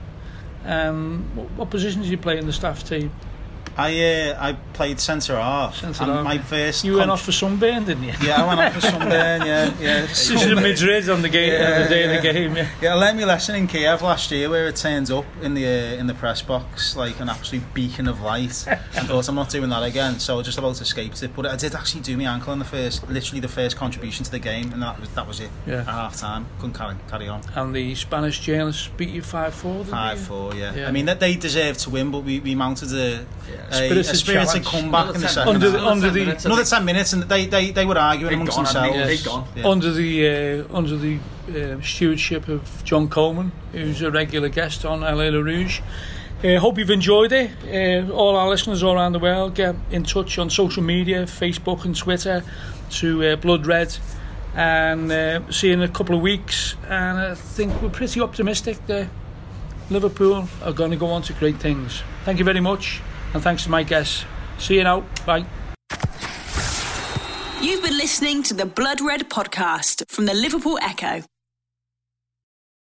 Um, what, what position did you play in the staff team? I uh, I played centre half. Centre and half. My first. You went off for sunburn, didn't you? Yeah, I went off for sunburn. Yeah, yeah. Is Madrid on the game, on the day of the game. Yeah. Yeah, I learned my lesson in Kiev last year, where it turns up in the uh, in the press box like an absolute beacon of light. I thought I'm not doing that again, so I just about escaped it. But I did actually do my ankle in the first, literally the first contribution to the game, and that was that was it. Yeah. At half time, couldn't carry carry on. And the Spanish journalists beat you 5 4. Five four, yeah. Yeah. I mean, that they deserved to win, but we, we mounted a, a, Spirited a spirited challenge. Comeback in the second Under half. the- under the- minutes, Another ten minutes, and they they, they were arguing amongst gone, themselves. they? Gone. Yeah. under the uh, under the uh, stewardship of John Coleman, who's a regular guest on LA La Rouge. Uh, hope you've enjoyed it. Uh, all our listeners all around the world, get in touch on social media, Facebook and Twitter, to uh, Blood Red, and uh, see you in a couple of weeks. And I think we're pretty optimistic that Liverpool are going to go on to great things. Thank you very much, and thanks to my guests. See you now. Bye. You've been listening to the Blood Red podcast from the Liverpool Echo.